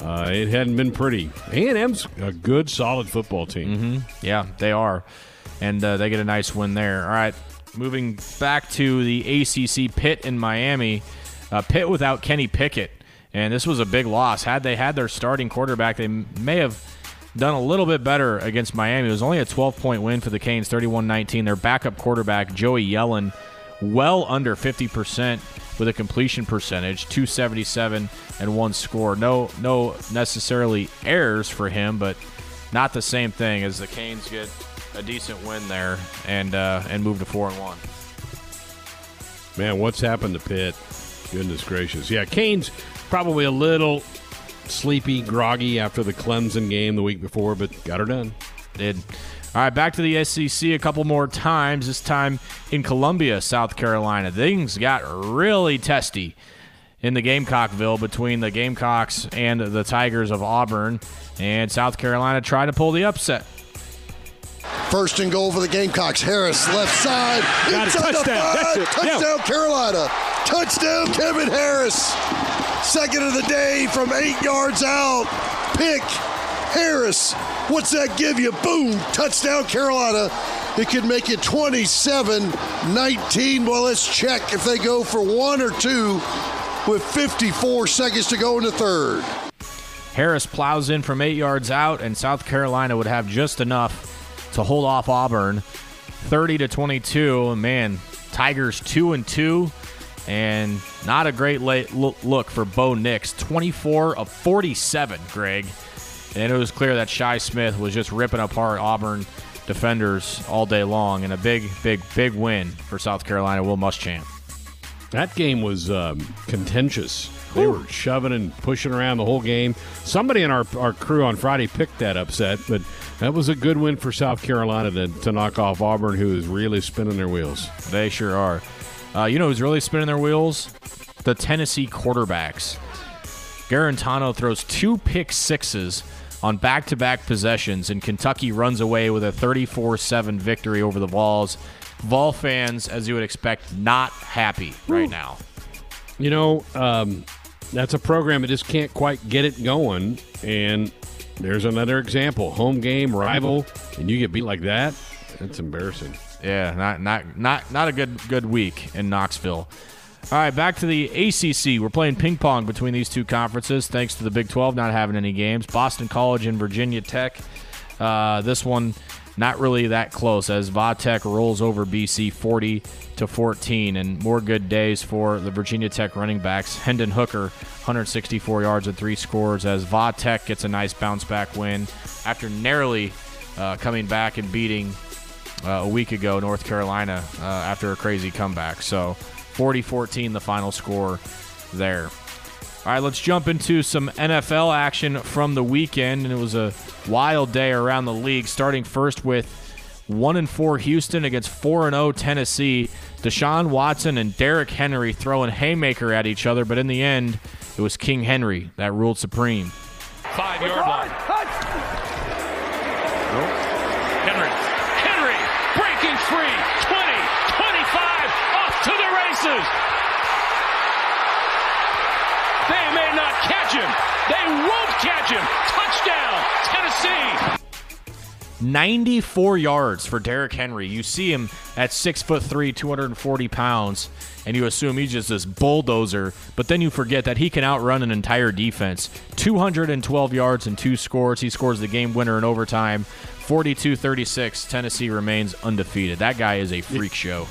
Uh, it hadn't been pretty. A&M's a good, solid football team. Mm-hmm. Yeah, they are. And uh, they get a nice win there. All right, moving back to the ACC pit in Miami. Uh, Pitt without Kenny Pickett. And this was a big loss. Had they had their starting quarterback, they may have done a little bit better against Miami. It was only a 12 point win for the Canes, 31 19. Their backup quarterback, Joey Yellen, well under 50% with a completion percentage, 277 and one score. No, no necessarily errors for him, but not the same thing as the Canes get a decent win there and uh, and move to four and one. Man, what's happened to Pitt? Goodness gracious. Yeah, Canes probably a little sleepy, groggy after the Clemson game the week before, but got her done. Did. All right, back to the SEC a couple more times, this time in Columbia, South Carolina. Things got really testy in the Gamecockville between the Gamecocks and the Tigers of Auburn, and South Carolina tried to pull the upset. First and goal for the Gamecocks. Harris, left side. Got it. inside the Touchdown. five. That's it. Touchdown, Carolina. Touchdown, Kevin Harris. Second of the day from eight yards out. Pick. Harris. What's that give you? Boom. Touchdown, Carolina. It could make it 27 19. Well, let's check if they go for one or two with 54 seconds to go in the third. Harris plows in from eight yards out, and South Carolina would have just enough to hold off Auburn, 30 to 22. Man, Tigers two and two, and not a great late look for Bo Nix. 24 of 47, Greg. And it was clear that Shi Smith was just ripping apart Auburn defenders all day long, and a big, big, big win for South Carolina. Will Muschamp. That game was um, contentious. They were shoving and pushing around the whole game. Somebody in our, our crew on Friday picked that upset, but that was a good win for South Carolina to, to knock off Auburn, who is really spinning their wheels. They sure are. Uh, you know who's really spinning their wheels? The Tennessee quarterbacks. Guarantano throws two pick sixes on back to back possessions, and Kentucky runs away with a 34 7 victory over the Vols. Vol fans, as you would expect, not happy right now. You know, um, that's a program that just can't quite get it going. And there's another example: home game rival, and you get beat like that. That's embarrassing. Yeah, not not not not a good good week in Knoxville. All right, back to the ACC. We're playing ping pong between these two conferences, thanks to the Big 12 not having any games. Boston College and Virginia Tech. Uh, this one not really that close as Vatech rolls over BC 40 to 14, and more good days for the Virginia Tech running backs. Hendon Hooker, 164 yards and three scores, as Vatech gets a nice bounce back win after narrowly uh, coming back and beating uh, a week ago North Carolina uh, after a crazy comeback. So 40 14, the final score there. All right, let's jump into some NFL action from the weekend, and it was a wild day around the league. Starting first with one and four Houston against four and zero oh Tennessee. Deshaun Watson and Derrick Henry throwing haymaker at each other, but in the end, it was King Henry that ruled supreme. Five yard line. Henry. Henry breaking free. 20, 25, off to the races. Catch him. They won't catch him. Touchdown, Tennessee. 94 yards for Derrick Henry. You see him at six foot three, 240 pounds, and you assume he's just this bulldozer. But then you forget that he can outrun an entire defense. 212 yards and two scores. He scores the game winner in overtime. 42 36. Tennessee remains undefeated. That guy is a freak show.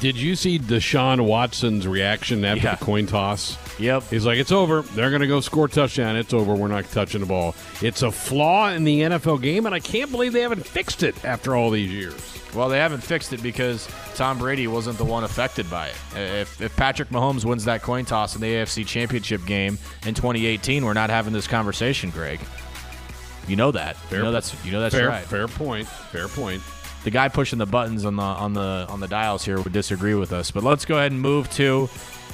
Did you see Deshaun Watson's reaction after yeah. the coin toss? Yep. He's like, it's over. They're going to go score touchdown. It's over. We're not touching the ball. It's a flaw in the NFL game, and I can't believe they haven't fixed it after all these years. Well, they haven't fixed it because Tom Brady wasn't the one affected by it. If, if Patrick Mahomes wins that coin toss in the AFC Championship game in 2018, we're not having this conversation, Greg. You know that. Fair, you know that's you know that's fair, right. Fair point. Fair point. The guy pushing the buttons on the on the on the dials here would disagree with us. But let's go ahead and move to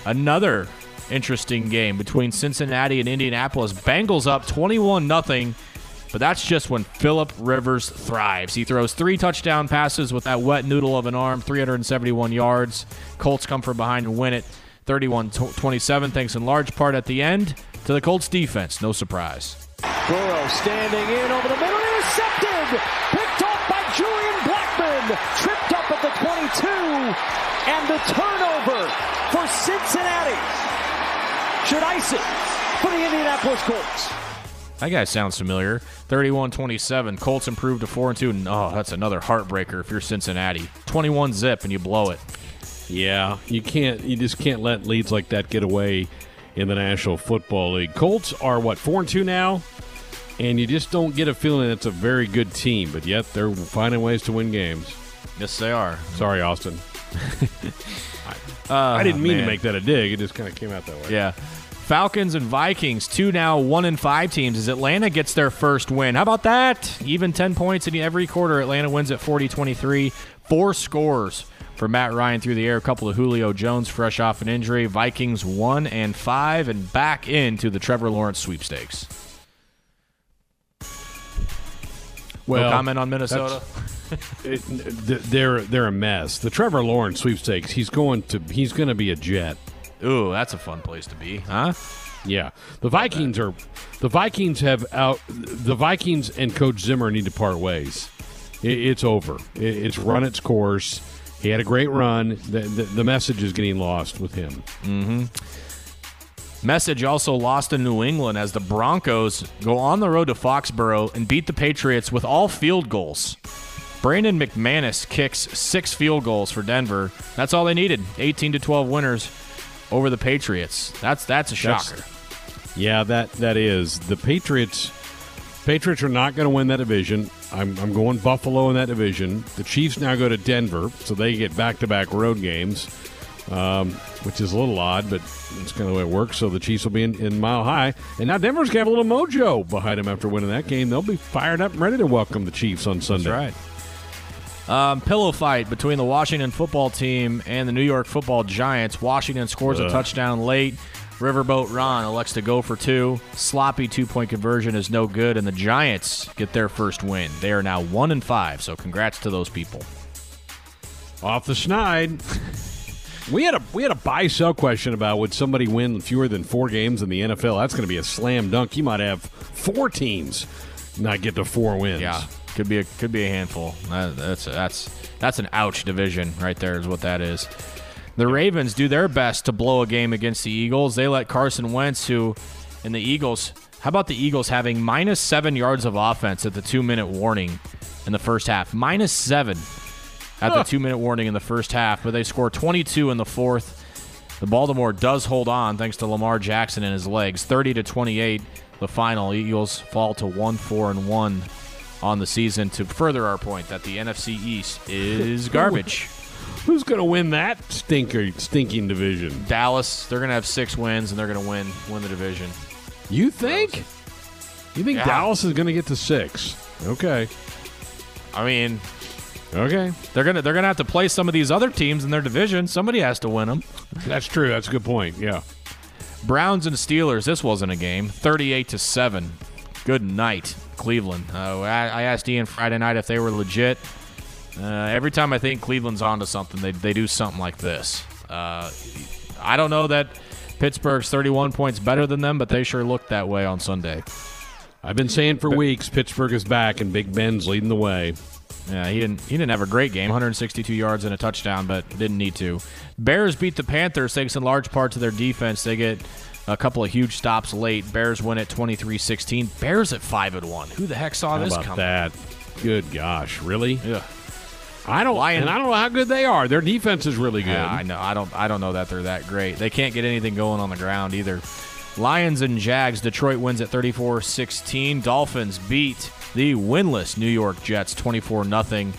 another interesting game between Cincinnati and Indianapolis. Bengals up 21 nothing. But that's just when Philip Rivers thrives. He throws three touchdown passes with that wet noodle of an arm, 371 yards. Colts come from behind and win it 31 27, thanks in large part at the end to the Colts defense. No surprise. Burrow standing in over the middle, intercepted, picked off by Julian Blackmon, tripped up at the 22, and the turnover for Cincinnati should ice it for the Indianapolis Colts. That guy sounds familiar. 31-27. Colts improved to 4 and 2. Oh, that's another heartbreaker if you're Cincinnati. 21 zip and you blow it. Yeah, you can't you just can't let leads like that get away in the National Football League. Colts are what four and two now, and you just don't get a feeling it's a very good team, but yet they're finding ways to win games. Yes, they are. Sorry, Austin. I, uh, I didn't mean man. to make that a dig. It just kind of came out that way. Yeah. Falcons and Vikings, two now one and five teams as Atlanta gets their first win. How about that? Even 10 points in every quarter. Atlanta wins at 40 23. Four scores for Matt Ryan through the air. A couple of Julio Jones fresh off an injury. Vikings one and five and back into the Trevor Lawrence sweepstakes. Well, no comment on Minnesota. it, they're they're a mess. The Trevor Lawrence sweepstakes. He's going to he's going to be a Jet. Ooh, that's a fun place to be, huh? Yeah, the Vikings are the Vikings have out the Vikings and Coach Zimmer need to part ways. It, it's over. It, it's run its course. He had a great run. The, the, the message is getting lost with him. Mm-hmm. Message also lost in New England as the Broncos go on the road to Foxborough and beat the Patriots with all field goals. Brandon McManus kicks six field goals for Denver. That's all they needed. 18 to 12 winners over the Patriots. That's that's a shocker. That's, yeah, that that is the Patriots. Patriots are not going to win that division. I'm, I'm going Buffalo in that division. The Chiefs now go to Denver, so they get back to back road games, um, which is a little odd, but it's kind of the way it works. So the Chiefs will be in, in Mile High. And now Denver's got a little mojo behind them after winning that game. They'll be fired up and ready to welcome the Chiefs on Sunday. That's right. Um, pillow fight between the Washington football team and the New York football Giants. Washington scores Ugh. a touchdown late. Riverboat Ron elects to go for two. Sloppy two point conversion is no good, and the Giants get their first win. They are now one and five, so congrats to those people. Off the schneid. We had a we had a buy sell question about would somebody win fewer than four games in the NFL? That's going to be a slam dunk. You might have four teams not get to four wins. Yeah, could be a could be a handful. That, that's that's that's an ouch division right there. Is what that is. The Ravens do their best to blow a game against the Eagles. They let Carson Wentz, who, in the Eagles, how about the Eagles having minus seven yards of offense at the two minute warning in the first half? Minus seven at the two minute warning in the first half, but they score 22 in the fourth. The Baltimore does hold on thanks to Lamar Jackson and his legs. 30 to 28, the final. Eagles fall to 1 4 and 1 on the season to further our point that the NFC East is garbage. Who's going to win that stinker stinking division? Dallas. They're going to have six wins and they're going to win win the division. You think? You think Yeah. Dallas is going to get to six? Okay. I mean, Okay. they're gonna they're gonna have to play some of these other teams in their division. Somebody has to win them. That's true. That's a good point. Yeah. Browns and Steelers. This wasn't a game. Thirty-eight to seven. Good night, Cleveland. Uh, I, I asked Ian Friday night if they were legit. Uh, every time I think Cleveland's onto something, they they do something like this. Uh, I don't know that Pittsburgh's 31 points better than them, but they sure looked that way on Sunday. I've been saying for weeks Pittsburgh is back and Big Ben's leading the way. Yeah, he didn't. He didn't have a great game. 162 yards and a touchdown, but didn't need to. Bears beat the Panthers thanks in large part to their defense. They get a couple of huge stops late. Bears win at 23-16. Bears at five and one. Who the heck saw How this about coming? that? Good gosh, really? Yeah. I don't. Lion- and I don't know how good they are. Their defense is really good. Yeah, I know. I don't. I don't know that they're that great. They can't get anything going on the ground either. Lions and Jags. Detroit wins at 34-16. Dolphins beat the winless New York Jets 24 nothing.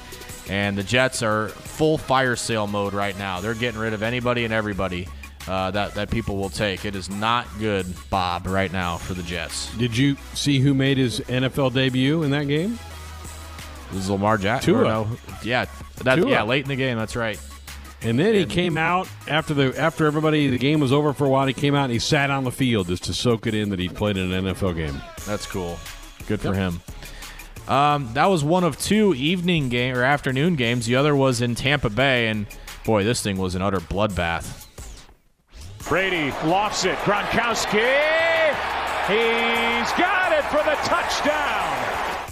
And the Jets are full fire sale mode right now. They're getting rid of anybody and everybody uh, that that people will take. It is not good, Bob, right now for the Jets. Did you see who made his NFL debut in that game? This is Lamar Jackson. Tua. no? Yeah, that, Tua. yeah, late in the game. That's right. And then he came out after the after everybody the game was over for a while. He came out and he sat on the field just to soak it in that he'd played in an NFL game. That's cool. Good for him. Um, that was one of two evening game or afternoon games. The other was in Tampa Bay, and boy, this thing was an utter bloodbath. Brady lofts it. Gronkowski. He's got it for the touchdown.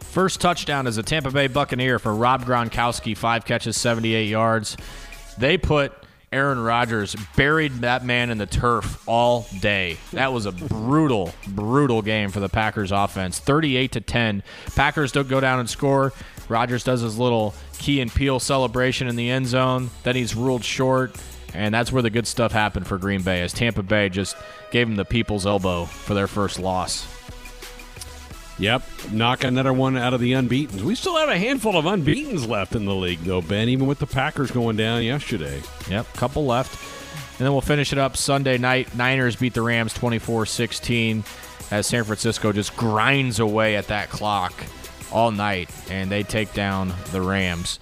First touchdown as a Tampa Bay Buccaneer for Rob Gronkowski, five catches, 78 yards. They put Aaron Rodgers, buried that man in the turf all day. That was a brutal, brutal game for the Packers offense. 38 to 10. Packers don't go down and score. Rodgers does his little key and peel celebration in the end zone. Then he's ruled short. And that's where the good stuff happened for Green Bay, as Tampa Bay just gave him the people's elbow for their first loss. Yep, knock another one out of the unbeaten. We still have a handful of unbeatens left in the league, though, Ben. Even with the Packers going down yesterday. Yep, couple left. And then we'll finish it up Sunday night. Niners beat the Rams 24 16 as San Francisco just grinds away at that clock all night and they take down the Rams.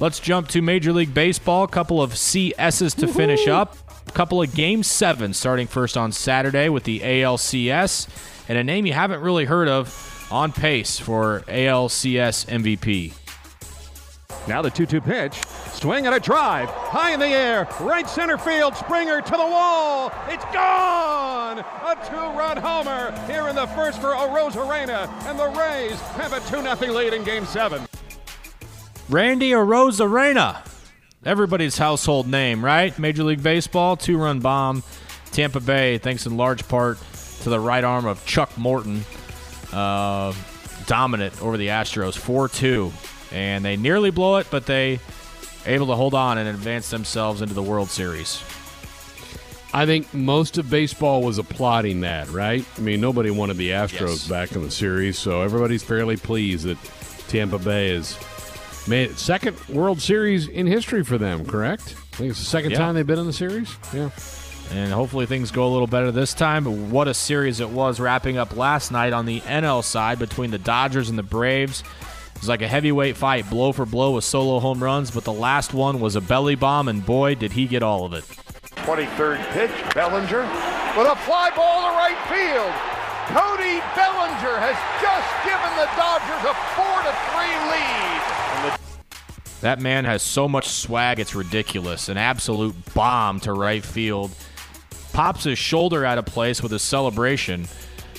Let's jump to Major League Baseball. A couple of CSs to finish up. A couple of game seven starting first on Saturday with the ALCS. And a name you haven't really heard of on pace for ALCS MVP. Now the 2 2 pitch. Swing and a drive. High in the air. Right center field. Springer to the wall. It's gone. A two run homer here in the first for Arena. And the Rays have a 2 0 lead in game seven. Randy Arozarena. Everybody's household name, right? Major League Baseball, two run bomb. Tampa Bay, thanks in large part to the right arm of Chuck Morton. Uh, dominant over the Astros, 4 2. and they nearly blow it, but they able to hold on and advance themselves into the World Series. I think most of baseball was applauding that, right? I mean, nobody wanted the Astros Yes. back in the series, so everybody's fairly pleased that Tampa Bay is made second World Series in history for them. Correct? I think it's the second Yeah. time they've been in the series. Yeah. And hopefully things go a little better this time. But what a series it was wrapping up last night on the NL side between the Dodgers and the Braves. It was like a heavyweight fight, blow for blow with solo home runs, but the last one was a belly bomb, and boy, did he get all of it. 23rd pitch, Bellinger with a fly ball to right field. Cody Bellinger has just given the Dodgers a 4 to 3 lead. That man has so much swag, it's ridiculous. An absolute bomb to right field. Pops his shoulder out of place with his celebration,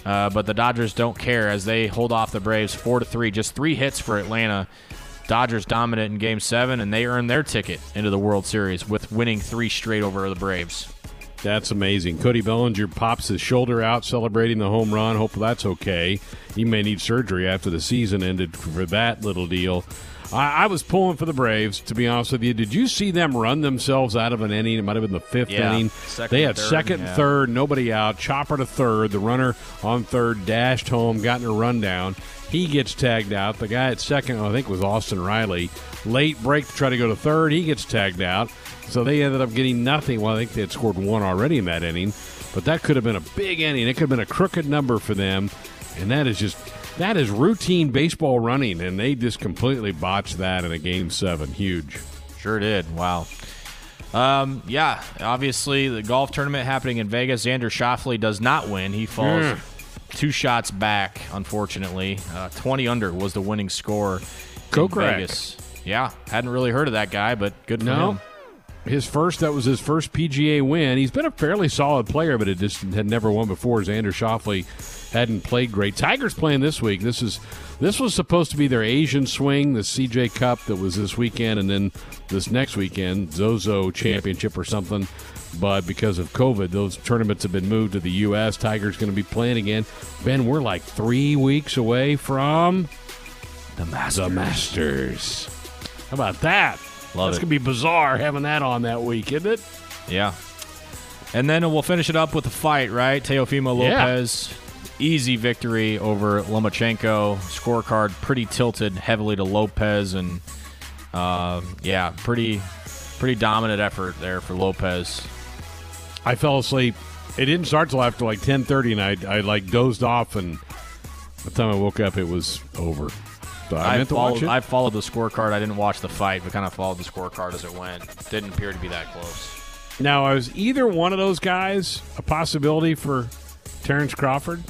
uh, but the Dodgers don't care as they hold off the Braves four to three. Just three hits for Atlanta. Dodgers dominant in Game Seven, and they earn their ticket into the World Series with winning three straight over the Braves. That's amazing. Cody Bellinger pops his shoulder out celebrating the home run. Hope that's okay. He may need surgery after the season ended for that little deal. I, I was pulling for the Braves, to be honest with you. Did you see them run themselves out of an inning? It might have been the fifth Yeah, inning. they had third, second, yeah. third, nobody out. Chopper to third. The runner on third dashed home, got in a rundown. He gets tagged out. The guy at second, I think, was Austin Riley. Late break to try to go to third. He gets tagged out. So they ended up getting nothing. Well, I think they had scored one already in that inning. But that could have been a big inning. It could have been a crooked number for them. And that is just that is routine baseball running, and they just completely botched that in a game seven. Huge. Sure did. Wow. Um, yeah, obviously the golf tournament happening in Vegas. Xander Schauffele does not win. He falls Yeah. two shots back, unfortunately. Uh, 20 under was the winning score Go. Vegas. Yeah, hadn't really heard of that guy, but good for No. him. His first, that was his first PGA win. He's been a fairly solid player, but it just had never won before. Xander Schauffele hadn't played great. Tigers playing this week. This is this was supposed to be their Asian swing, the CJ Cup that was this weekend, and then this next weekend, Zozo Championship or something. But because of COVID, those tournaments have been moved to the U.S. Tigers going to be playing again. Ben, we're like three weeks away from the Masters. The Masters. How about that? Love That's it. gonna be bizarre having that on that week, isn't it? Yeah. And then we'll finish it up with a fight, right? Teofimo Yeah. Lopez, easy victory over Lomachenko. Scorecard pretty tilted heavily to Lopez, and uh, yeah, pretty pretty dominant effort there for Lopez. I fell asleep. It didn't start till after like ten thirty, and I I like dozed off, and by the time I woke up, it was over. So I, I, meant to followed, watch it. I followed the scorecard. I didn't watch the fight, but kind of followed the scorecard as it went. Didn't appear to be that close. now, I was either one of those guys a possibility for Terrence Crawford?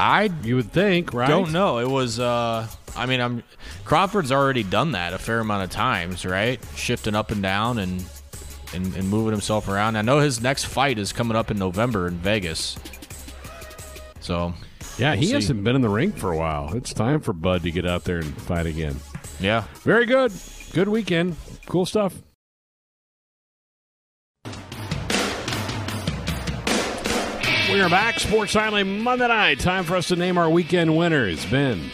I you would think, right? Don't know. It was. Uh, I mean, I'm Crawford's already done that a fair amount of times, right? Shifting up and down and and, and moving himself around. I know his next fight is coming up in November in Vegas. So Yeah, we'll he see. hasn't been in the ring for a while. It's time for Bud to get out there and fight again. Yeah. Very good. Good weekend. Cool stuff. We are back. Sports Island Monday night. Time for us to name our weekend winners. Ben.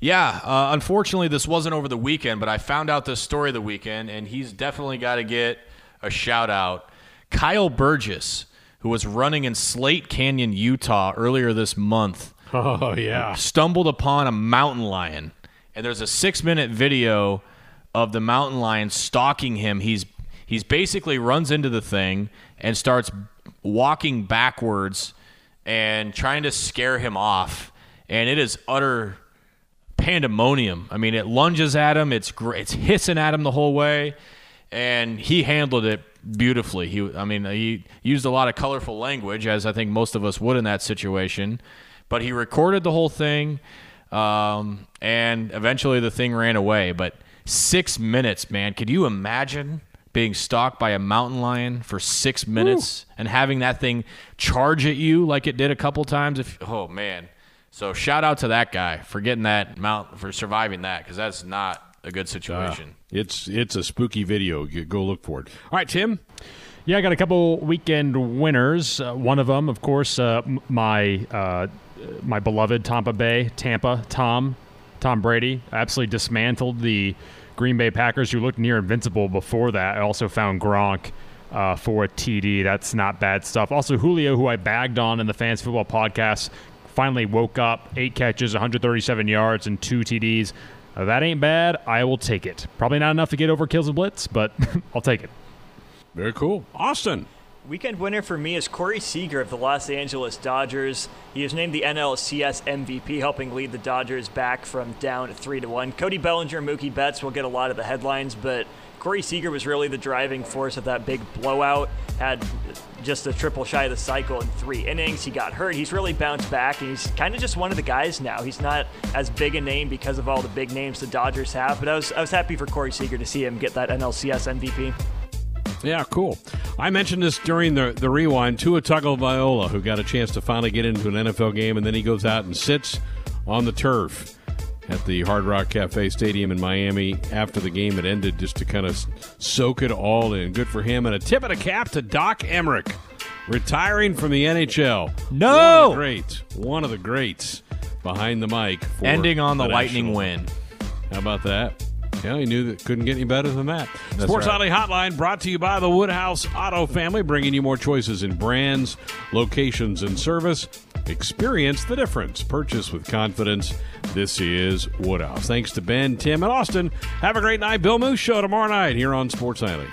Yeah, uh, unfortunately, this wasn't over the weekend, but I found out this story the weekend, and he's definitely got to get a shout out. Kyle Burgess, who was running in Slate Canyon, Utah earlier this month. Oh, yeah. Stumbled upon a mountain lion, and there's a six minute video of the mountain lion stalking him. He's he's basically runs into the thing and starts walking backwards and trying to scare him off, and it is utter pandemonium. I mean, it lunges at him. It's gr- it's hissing at him the whole way, and he handled it beautifully. He, I mean, he used a lot of colorful language, as I think most of us would in that situation. But he recorded the whole thing, um, and eventually the thing ran away. But six minutes, man, could you imagine? Being stalked by a mountain lion for six minutes and having that thing charge at you like it did a couple times. If oh man, so shout out to that guy for getting that mount for surviving that because that's not a good situation. Uh, it's it's a spooky video. You go look for it. All right, Tim. Yeah, I got a couple weekend winners. Uh, one of them, of course, uh, my uh, my beloved Tampa Bay, Tampa, Tom, Tom Brady absolutely dismantled the Green Bay Packers, who looked near invincible before that. I also found Gronk uh, for a TD. That's not bad stuff. Also, Julio, who I bagged on in the Fans Football podcast, finally woke up. Eight catches, 137 yards, and two TDs. That ain't bad. I will take it. Probably not enough to get over kills and blitz, but I'll take it. Very cool. Austin. Weekend winner for me is Corey Seager of the Los Angeles Dodgers. He was named the NLCS MVP, helping lead the Dodgers back from down three to one. Cody Bellinger, Mookie Betts will get a lot of the headlines, but Corey Seager was really the driving force of that big blowout. Had just a triple shy of the cycle in three innings. He got hurt. He's really bounced back, and he's kind of just one of the guys now. He's not as big a name because of all the big names the Dodgers have, but I was I was happy for Corey Seager to see him get that NLCS MVP. Yeah, cool. I mentioned this during the, the rewind. Tua Tagovailoa, who got a chance to finally get into an NFL game, and then he goes out and sits on the turf at the Hard Rock Cafe Stadium in Miami after the game had ended, just to kind of soak it all in. Good for him. And a tip of the cap to Doc Emrick, retiring from the NHL. No, one of the greats. One of the greats behind the mic. Ending on the, the lightning win. How about that? Yeah, he knew that couldn't get any better than that. That's Sports right. Alley Hotline brought to you by the Woodhouse Auto Family, bringing you more choices in brands, locations, and service. Experience the difference. Purchase with confidence. This is Woodhouse. Thanks to Ben, Tim, and Austin. Have a great night. Bill Moose Show tomorrow night here on Sports Alley.